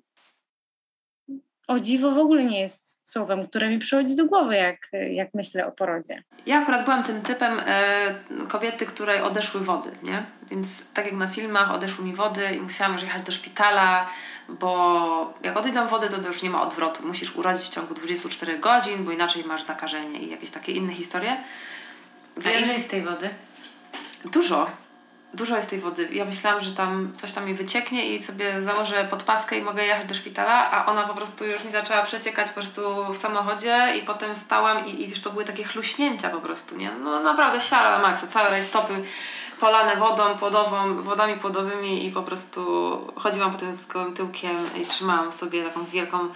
o dziwo w ogóle nie jest słowem, które mi przychodzi do głowy, jak, jak myślę o porodzie. Ja akurat byłam tym typem e, kobiety, której odeszły wody, nie? Więc tak jak na filmach odeszły mi wody i musiałam już jechać do szpitala, bo jak odejdą wody, to, to już nie ma odwrotu. Musisz urodzić w ciągu 24 godzin, bo inaczej masz zakażenie i jakieś takie inne historie. Więc... A ile jest tej wody? Dużo dużo jest tej wody. Ja myślałam, że tam coś tam mi wycieknie i sobie założę podpaskę i mogę jechać do szpitala, a ona po prostu już mi zaczęła przeciekać po prostu w samochodzie i potem stałam i, i wiesz, to były takie chluśnięcia po prostu, nie? No naprawdę siara na maksa, całe rajstopy polane wodą płodową, wodami płodowymi i po prostu chodziłam potem z gołym tyłkiem i trzymałam sobie taką wielką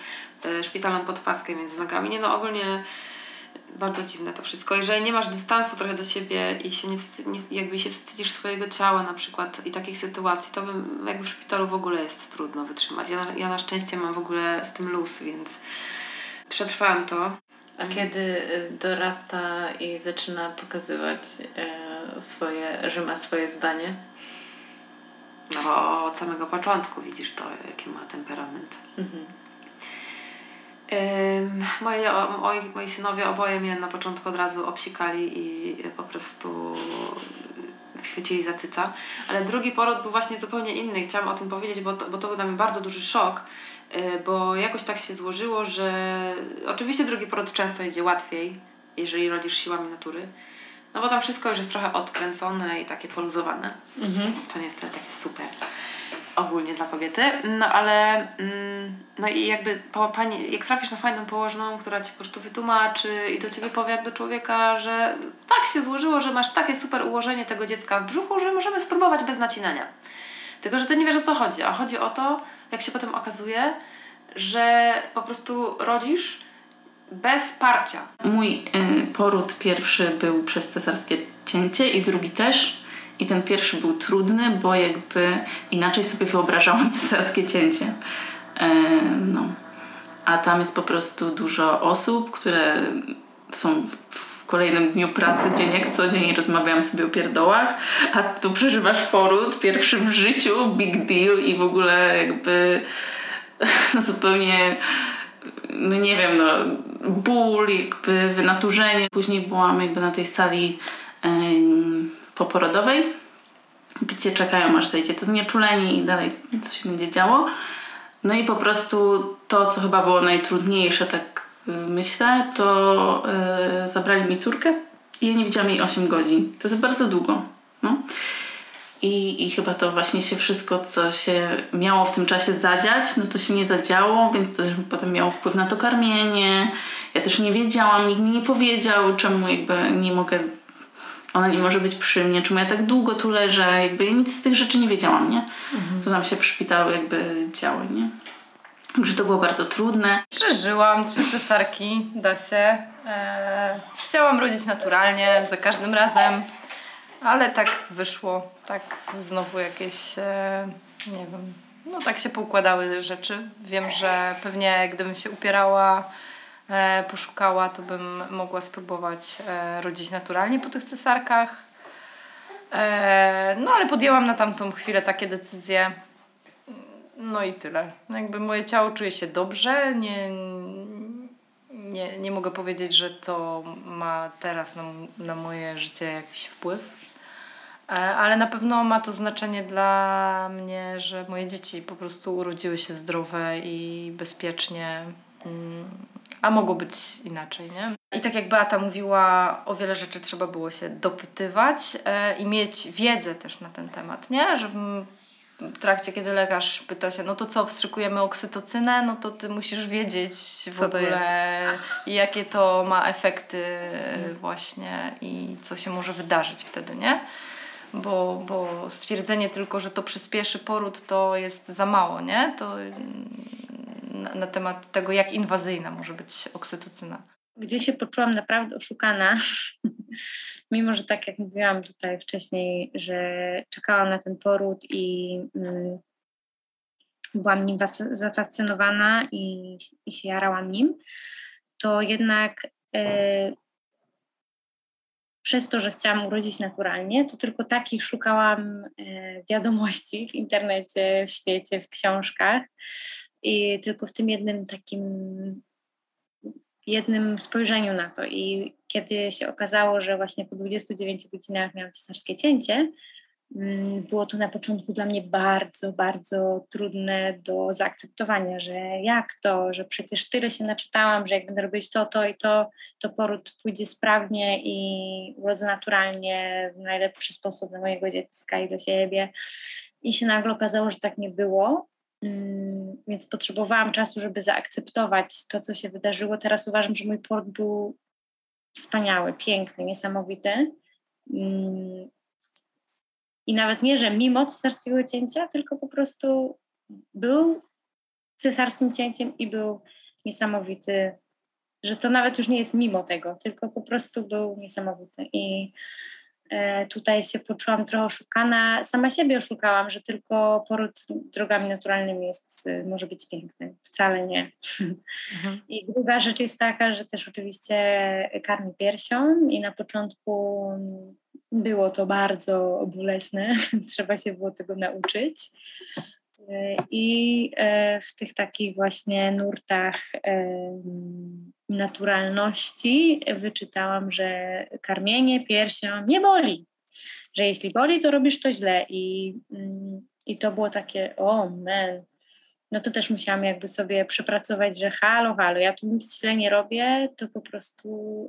szpitalną podpaskę między nogami. Nie no, ogólnie bardzo dziwne to wszystko. Jeżeli nie masz dystansu trochę do siebie i się nie, nie jakby się wstydzisz swojego ciała na przykład i takich sytuacji, to bym, jakby w szpitalu w ogóle jest trudno wytrzymać. Ja, ja na szczęście mam w ogóle z tym luz, więc przetrwałam to. A kiedy y, dorasta i zaczyna pokazywać e, swoje, że ma swoje zdanie? No bo od samego początku widzisz to, jaki ma temperament. Mhm. Moje, moi, moi synowie oboje mnie na początku od razu obsikali i po prostu chwycili za cyca. Ale drugi poród był właśnie zupełnie inny. Chciałam o tym powiedzieć, bo to, bo to był dla mnie bardzo duży szok, y, bo jakoś tak się złożyło, że oczywiście drugi poród często idzie łatwiej, jeżeli rodzisz siłami natury. No bo tam wszystko już jest trochę odkręcone i takie poluzowane. Mhm. To nie jest takie super ogólnie dla kobiety, no ale mm, no i jakby pani, jak trafisz na fajną położną, która ci po prostu wytłumaczy i do ciebie powie jak do człowieka, że tak się złożyło, że masz takie super ułożenie tego dziecka w brzuchu, że możemy spróbować bez nacinania. Tylko, że ty nie wiesz o co chodzi, a chodzi o to, jak się potem okazuje, że po prostu rodzisz bez parcia. Mój y, poród pierwszy był przez cesarskie cięcie i drugi też i ten pierwszy był trudny, bo jakby inaczej sobie wyobrażałam *laughs* cesarskie cięcie. E, no. A tam jest po prostu dużo osób, które są w kolejnym dniu pracy, dzień jak co dzień rozmawiam sobie o pierdołach, a tu przeżywasz poród, pierwszy w życiu, big deal i w ogóle jakby *laughs* no zupełnie no nie wiem, no ból, jakby wynaturzenie. Później byłam jakby na tej sali poporodowej, gdzie czekają aż zejdzie to znieczulenie i dalej co się będzie działo. No i po prostu to, co chyba było najtrudniejsze, tak y, myślę, to yy, zabrali mi córkę i ja nie widziałam jej 8 godzin. To jest bardzo długo. No. I, I chyba to właśnie się wszystko, co się miało w tym czasie zadziać, no to się nie zadziało, więc to potem miało wpływ na to karmienie. Ja też nie wiedziałam, nikt mi nie powiedział, czemu jakby nie mogę ona nie może być przy mnie, czemu ja tak długo tu leżę, jakby nic z tych rzeczy nie wiedziałam, nie? Co tam się w szpitalu jakby działo, nie? Także to było bardzo trudne. Przeżyłam trzy cesarki, da się. E, chciałam rodzić naturalnie, za każdym razem, ale tak wyszło, tak znowu jakieś, e, nie wiem, no tak się poukładały rzeczy. Wiem, że pewnie gdybym się upierała, poszukała, to bym mogła spróbować e, rodzić naturalnie po tych cesarkach. E, no ale podjęłam na tamtą chwilę takie decyzje. No i tyle. No Jakby moje ciało czuje się dobrze. Nie, nie, nie mogę powiedzieć, że to ma teraz na, na moje życie jakiś wpływ. E, Ale na pewno ma to znaczenie dla mnie, że moje dzieci po prostu urodziły się zdrowe i bezpiecznie. A mogło być inaczej, nie? I tak jak Beata mówiła, o wiele rzeczy trzeba było się dopytywać e, i mieć wiedzę też na ten temat, nie? Że w, w trakcie, kiedy lekarz pyta się, no to co, wstrzykujemy oksytocynę, no to ty musisz wiedzieć w Co to ogóle, *laughs* jakie to ma efekty właśnie i co się może wydarzyć wtedy, nie? Bo, bo stwierdzenie tylko, że to przyspieszy poród, to jest za mało, nie? To na, na temat tego, jak inwazyjna może być oksytocyna. gdzie się poczułam naprawdę oszukana, *laughs* mimo że tak jak mówiłam tutaj wcześniej, że czekałam na ten poród i mm, byłam nim zafascynowana i, i się jarałam nim, to jednak e, przez to, że chciałam urodzić naturalnie, to tylko takich szukałam e, wiadomości w internecie, w świecie, w książkach i tylko w tym jednym takim jednym spojrzeniu na to. I kiedy się okazało, że właśnie po 29 godzinach miałam cesarskie cięcie, mm, było to na początku dla mnie bardzo, bardzo trudne do zaakceptowania, że jak to, że przecież tyle się naczytałam, że jak będę robić to, to i to, to poród pójdzie sprawnie i urodzę naturalnie w najlepszy sposób dla mojego dziecka i dla siebie. I się nagle okazało, że tak nie było. Mm, Więc potrzebowałam czasu, żeby zaakceptować to, co się wydarzyło. Teraz uważam, że mój poród był wspaniały, piękny, niesamowity. Mm, I nawet nie, że mimo cesarskiego cięcia, tylko po prostu był cesarskim cięciem i był niesamowity, że to nawet już nie jest mimo tego, tylko po prostu był niesamowity. I tutaj się poczułam trochę oszukana. Sama siebie oszukałam, że tylko poród drogami naturalnymi jest, y, może być piękny. Wcale nie. I druga rzecz jest taka, że też oczywiście karmi piersią i na początku było to bardzo bolesne. *laughs* Trzeba się było tego nauczyć. I e, w tych takich właśnie nurtach naturalności wyczytałam, że karmienie piersią nie boli. Że jeśli boli, to robisz to źle. I, mm, i to było takie, o man, no to też musiałam jakby sobie przepracować, że halo, halo, ja tu nic źle nie robię, to po prostu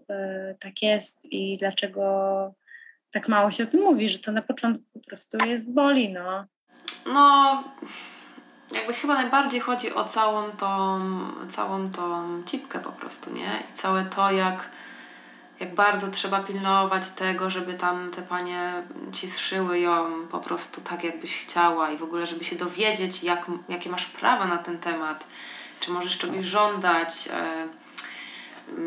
e, tak jest i dlaczego tak mało się o tym mówi, że to na początku po prostu jest boli, no. No, jakby chyba najbardziej chodzi o całą tą, całą tą cipkę po prostu, nie? I całe to, jak, jak bardzo trzeba pilnować tego, żeby tam te panie ci zszyły ją po prostu tak, jakbyś chciała i w ogóle, żeby się dowiedzieć, jak, jakie masz prawa na ten temat, czy możesz czegoś żądać, e,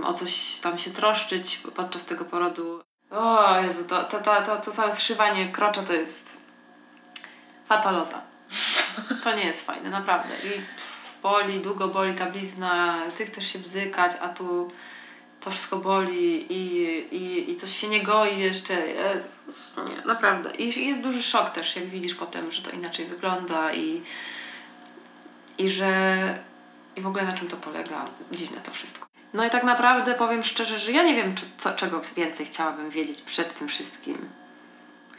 o coś tam się troszczyć podczas tego porodu. O Jezu, to, to, to, to, to całe zszywanie krocza to jest fataloza. To nie jest fajne, naprawdę. I boli, długo boli ta blizna, ty chcesz się bzykać, a tu to wszystko boli i, i, i coś się nie goi jeszcze. Jezus, nie, naprawdę. I jest duży szok też, jak widzisz potem, że to inaczej wygląda i, i że i w ogóle na czym to polega. Dziwne to wszystko. No i tak naprawdę powiem szczerze, że ja nie wiem, czy, co, czego więcej chciałabym wiedzieć przed tym wszystkim.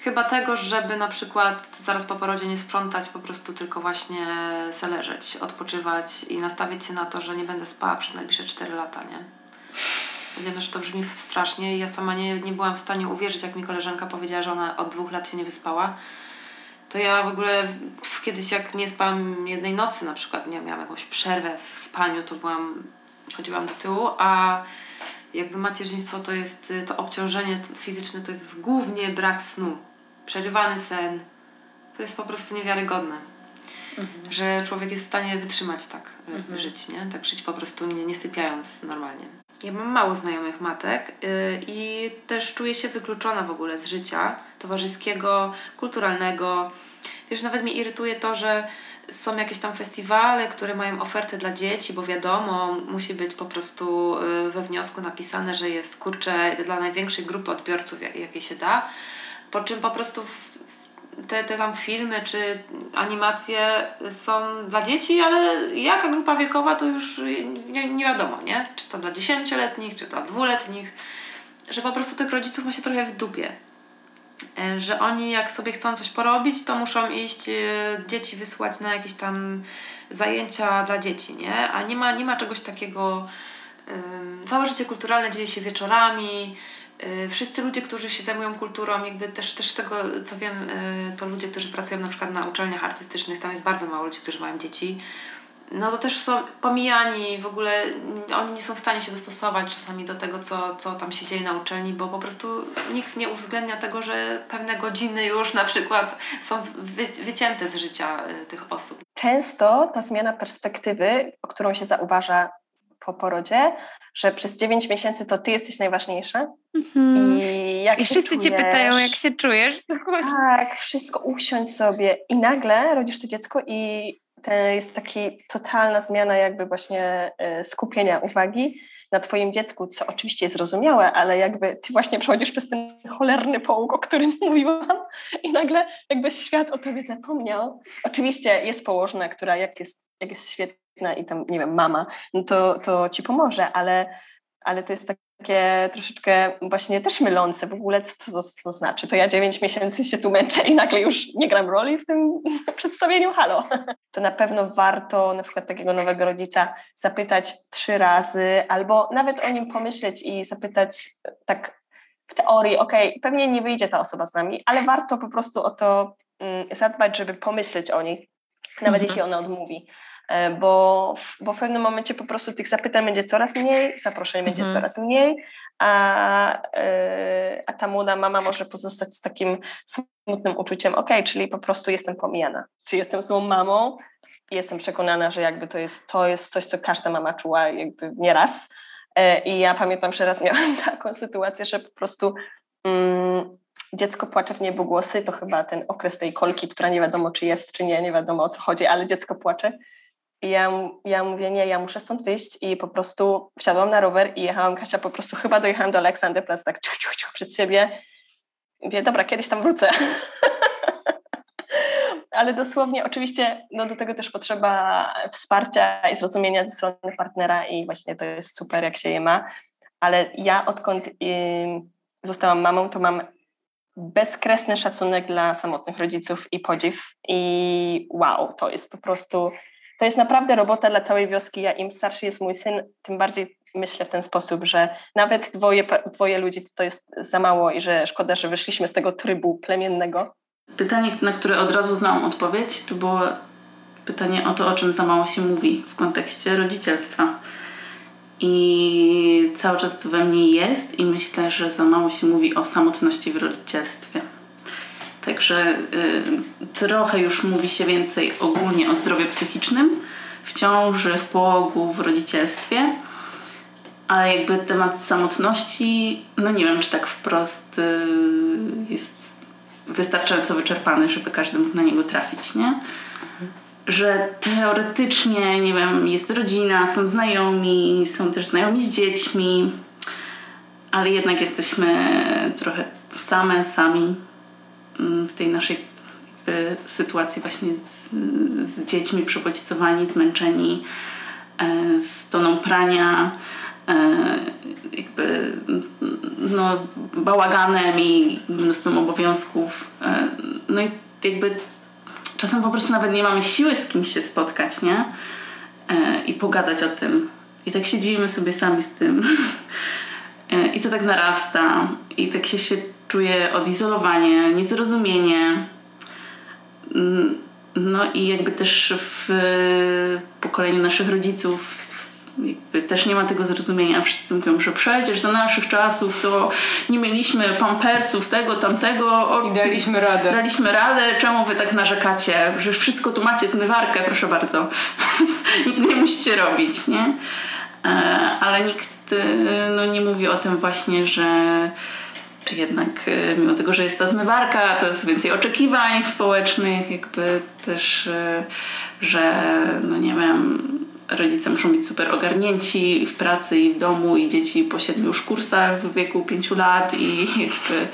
Chyba tego, żeby na przykład zaraz po porodzie nie sprzątać, po prostu tylko właśnie se leżeć, odpoczywać i nastawić się na to, że nie będę spała przez najbliższe 4 lata, nie? Wiem, że to brzmi strasznie i ja sama nie, nie byłam w stanie uwierzyć, jak mi koleżanka powiedziała, że ona od dwóch lat się nie wyspała. To ja w ogóle kiedyś jak nie spałam jednej nocy na przykład, nie miałam jakąś przerwę w spaniu, to byłam, chodziłam do tyłu, a jakby macierzyństwo to jest, to obciążenie fizyczne to jest głównie brak snu. Przerywany sen. To jest po prostu niewiarygodne. Mhm. Że człowiek jest w stanie wytrzymać tak y, mhm. żyć, nie? Tak żyć po prostu nie, nie sypiając normalnie. Ja mam mało znajomych matek yy, i też czuję się wykluczona w ogóle z życia towarzyskiego, kulturalnego. Wiesz, nawet mnie irytuje to, że są jakieś tam festiwale, które mają oferty dla dzieci, bo wiadomo, musi być po prostu y, we wniosku napisane, że jest kurczę dla największej grupy odbiorców, jakie się da. Po czym po prostu te, te tam filmy czy animacje są dla dzieci, ale jaka grupa wiekowa to już nie, nie wiadomo, nie? Czy to dla dziesięcioletnich, czy to dla dwuletnich, że po prostu tych rodziców ma się trochę w dupie. E, że oni jak sobie chcą coś porobić, to muszą iść e, dzieci wysłać na jakieś tam zajęcia dla dzieci, nie? A nie ma, nie ma czegoś takiego. Całe życie kulturalne dzieje się wieczorami. E, wszyscy ludzie, którzy się zajmują kulturą, jakby też, też z tego co wiem, to ludzie, którzy pracują na przykład na uczelniach artystycznych, tam jest bardzo mało ludzi, którzy mają dzieci no to też są pomijani, w ogóle oni nie są w stanie się dostosować czasami do tego, co, co tam się dzieje na uczelni, bo po prostu nikt nie uwzględnia tego, że pewne godziny już na przykład są wy, wycięte z życia y, tych osób. Często ta zmiana perspektywy, o którą się zauważa po porodzie, że przez 9 miesięcy to ty jesteś najważniejsza. Mm-hmm. I, jak I wszyscy czujesz, cię pytają, jak się czujesz. *laughs* Tak, wszystko usiądź sobie. I nagle rodzisz to dziecko i to jest taka totalna zmiana jakby właśnie e, skupienia uwagi na twoim dziecku, co oczywiście jest zrozumiałe, ale jakby ty właśnie przechodzisz przez ten cholerny połóg, o którym *laughs* mówiłam i nagle jakby świat o tobie zapomniał. Oczywiście jest położna, która jak jest, jak jest świetna i tam, nie wiem, mama, no to, to ci pomoże, ale, ale to jest tak takie troszeczkę właśnie też mylące w ogóle, co to, to znaczy. To ja 9 miesięcy się tu męczę i nagle już nie gram roli w tym *laughs* przedstawieniu, halo. *laughs* To na pewno warto na przykład takiego nowego rodzica zapytać trzy razy albo nawet o nim pomyśleć i zapytać tak w teorii, ok, pewnie nie wyjdzie ta osoba z nami, ale warto po prostu o to mm, zadbać, żeby pomyśleć o niej, nawet mhm. jeśli ona odmówi. E, bo, bo w pewnym momencie po prostu tych zapytań będzie coraz mniej, zaproszeń mhm. będzie coraz mniej, a, e, a ta młoda mama może pozostać z takim smutnym uczuciem, ok, czyli po prostu jestem pomijana. Czy jestem złą mamą? Jestem przekonana, że jakby to jest, to jest coś, co każda mama czuła jakby nieraz. E, I ja pamiętam, że raz miałam *laughs* taką sytuację, że po prostu mm, dziecko płacze w niebogłosy, to chyba ten okres tej kolki, która nie wiadomo, czy jest, czy nie, nie wiadomo o co chodzi, ale dziecko płacze. I ja, ja mówię, nie, ja muszę stąd wyjść i po prostu wsiadłam na rower i jechałam, Kasia, po prostu chyba dojechałam do Aleksanderplatz tak ciuch, ciuch, ciuch przed siebie. I mówię, dobra, kiedyś tam wrócę. *laughs* Ale dosłownie, oczywiście, no do tego też potrzeba wsparcia i zrozumienia ze strony partnera i właśnie to jest super, jak się je ma. Ale ja odkąd y, zostałam mamą, to mam bezkresny szacunek dla samotnych rodziców i podziw. I wow, to jest po prostu to jest naprawdę robota dla całej wioski. Ja im starszy jest mój syn, tym bardziej myślę w ten sposób, że nawet dwoje, dwoje ludzi to jest za mało i że szkoda, że wyszliśmy z tego trybu plemiennego. Pytanie, na które od razu znałam odpowiedź, to było pytanie o to, o czym za mało się mówi w kontekście rodzicielstwa. I cały czas to we mnie jest i myślę, że za mało się mówi o samotności w rodzicielstwie. Także y, trochę już mówi się więcej ogólnie o zdrowiu psychicznym w ciąży, w połogu, w rodzicielstwie. Ale jakby temat samotności, no nie wiem, czy tak wprost y, jest wystarczająco wyczerpany, żeby każdy mógł na niego trafić, nie? Że teoretycznie, nie wiem, jest rodzina, są znajomi, są też znajomi z dziećmi, ale jednak jesteśmy trochę same, sami w tej naszej sytuacji właśnie z, z dziećmi przebodźcowani, zmęczeni, e, z toną prania, e, jakby no, bałaganem i mnóstwem obowiązków. E, no i jakby czasem po prostu nawet nie mamy siły z kimś się spotkać, nie? I pogadać o tym. I tak siedzimy sobie sami z tym. *laughs* I to tak narasta. I tak się, się czuję odizolowanie, niezrozumienie. Mm, no i jakby też w pokoleniu naszych rodziców też nie ma tego zrozumienia. Wszyscy mówią, że przecież za naszych czasów to nie mieliśmy pampersów, tego, tamtego. O, I daliśmy radę. Daliśmy radę, czemu wy tak narzekacie? Że wszystko tu macie, zmywarkę, proszę bardzo. *laughs* Nic nie musicie robić, nie? E, ale nikt e, no, nie mówi o tym właśnie, że jednak e, mimo tego, że jest ta zmywarka, to jest więcej oczekiwań społecznych, jakby też, e, że no nie wiem, rodzice muszą być super ogarnięci w pracy i w domu i dzieci po siedmiu już kursach w wieku pięciu lat i jakby...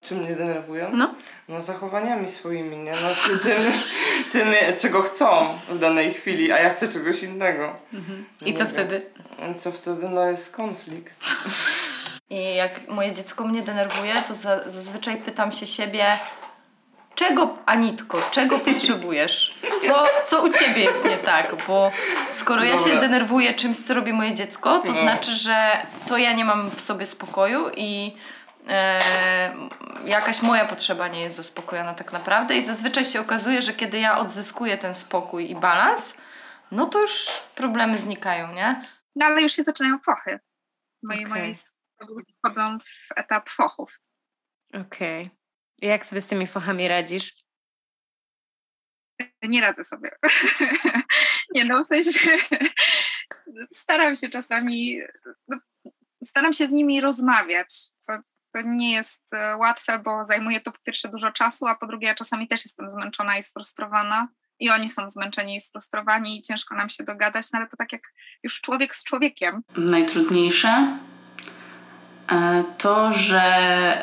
Czym mnie denerwują? No. No zachowaniami swoimi, nie? No tym, tym, czego chcą w danej chwili, a ja chcę czegoś innego. Mhm. No I co nie wtedy? wiem. Co wtedy? No jest konflikt. I jak moje dziecko mnie denerwuje, to za, zazwyczaj pytam się siebie, czego, Anitko, czego *laughs* potrzebujesz? Co, co u ciebie jest nie tak? Bo skoro ja się denerwuję czymś, co robi moje dziecko, to No. znaczy, że to ja nie mam w sobie spokoju i e, jakaś moja potrzeba nie jest zaspokojona tak naprawdę. I zazwyczaj się okazuje, że kiedy ja odzyskuję ten spokój i balans, no to już problemy znikają, nie? No ale już się zaczynają fochy. Moi, Okej. moi synowie wchodzą w etap fochów. Okej. Jak sobie z tymi fochami radzisz? Nie radzę sobie. *laughs* nie no, w sensie *laughs* staram się czasami, no, staram się z nimi rozmawiać, co to nie jest e, łatwe, bo zajmuje to po pierwsze dużo czasu, a po drugie ja czasami też jestem zmęczona i sfrustrowana i oni są zmęczeni i sfrustrowani i ciężko nam się dogadać, no ale to tak jak już człowiek z człowiekiem. najtrudniejsze to, że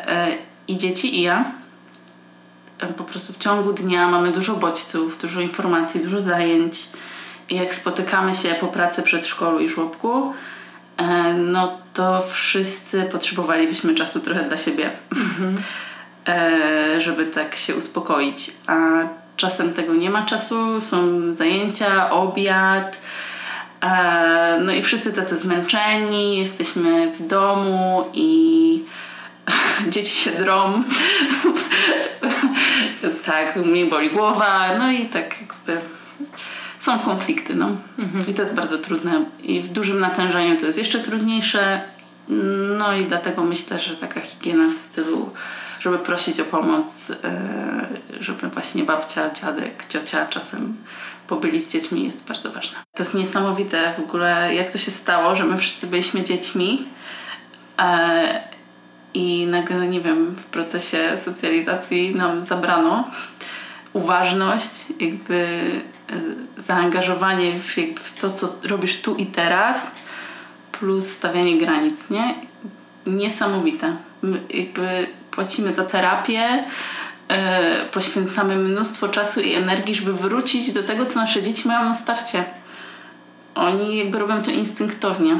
e, i dzieci, i ja e, po prostu w ciągu dnia mamy dużo bodźców, dużo informacji, dużo zajęć. I jak spotykamy się po pracy, przedszkolu i żłobku, e, no to wszyscy potrzebowalibyśmy czasu trochę dla siebie, *laughs* e, żeby tak się uspokoić. A czasem tego nie ma czasu, są zajęcia, obiad. E, No i wszyscy tacy zmęczeni, jesteśmy w domu i *laughs* dzieci się drą. *laughs* tak, mnie boli głowa, no i tak jakby są konflikty, no. I to jest bardzo trudne. I w dużym natężeniu to jest jeszcze trudniejsze. No i dlatego myślę, że taka higiena w stylu, żeby prosić o pomoc, e, żeby właśnie babcia, dziadek, ciocia czasem pobyli z dziećmi jest bardzo ważne. To jest niesamowite w ogóle, jak to się stało, że my wszyscy byliśmy dziećmi e, i nagle, nie wiem, w procesie socjalizacji nam zabrano uważność, jakby e, zaangażowanie w, jakby w to, co robisz tu i teraz, plus stawianie granic, nie? Niesamowite. My jakby płacimy za terapię, poświęcamy mnóstwo czasu i energii, żeby wrócić do tego, co nasze dzieci mają na starcie. Oni jakby robią to instynktownie.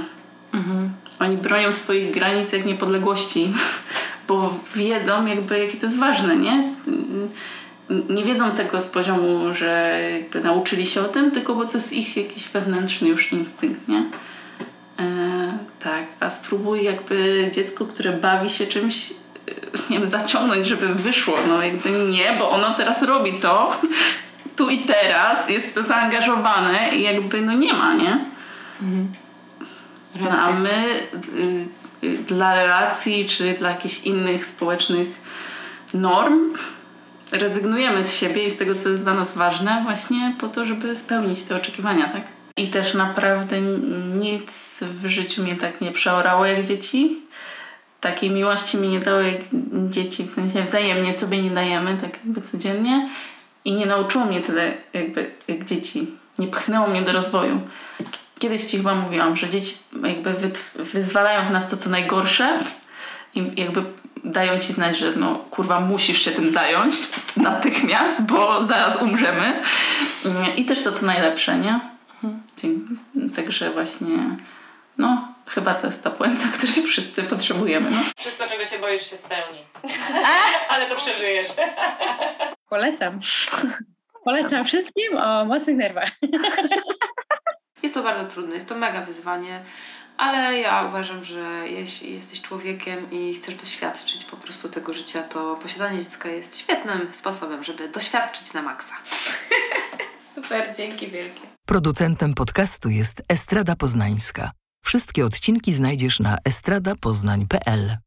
Oni bronią swoich granic jak niepodległości, *laughs* bo wiedzą jakby, jakie to jest ważne, nie? Nie wiedzą tego z poziomu, że jakby nauczyli się o tym, tylko bo to jest ich jakiś wewnętrzny już instynkt, nie? E, tak, a spróbuj jakby dziecko, które bawi się czymś, e, nie wiem, zaciągnąć, żeby wyszło. No jakby nie, bo ono teraz robi to *laughs* tu i teraz, jest to zaangażowane i jakby no nie ma, nie? No, a my y, y, dla relacji czy dla jakichś innych społecznych norm rezygnujemy z siebie i z tego, co jest dla nas ważne, właśnie po to, żeby spełnić te oczekiwania, tak? I też naprawdę nic w życiu mnie tak nie przeorało jak dzieci. Takiej miłości mi nie dało jak dzieci, w sensie wzajemnie sobie nie dajemy, tak jakby codziennie. I nie nauczyło mnie tyle jakby jak dzieci. Nie pchnęło mnie do rozwoju. Kiedyś ci chyba mówiłam, że dzieci jakby wyzwalają w nas to, co najgorsze i jakby dają ci znać, że no kurwa musisz się tym zająć *laughs* natychmiast, bo zaraz umrzemy. I też to, co najlepsze, nie? Dzięki. Także właśnie no chyba to jest ta puenta, *laughs* której wszyscy potrzebujemy. No. Wszystko, czego się boisz, się spełni. *laughs* Ale to przeżyjesz. Polecam. Polecam wszystkim o mocnych nerwach. *laughs* Jest to bardzo trudne, jest to mega wyzwanie, ale ja uważam, że jeśli jesteś człowiekiem i chcesz doświadczyć po prostu tego życia, to posiadanie dziecka jest świetnym sposobem, żeby doświadczyć na maksa. Super, dzięki wielkie. Producentem podcastu jest Estrada Poznańska. Wszystkie odcinki znajdziesz na estradapoznań.pl.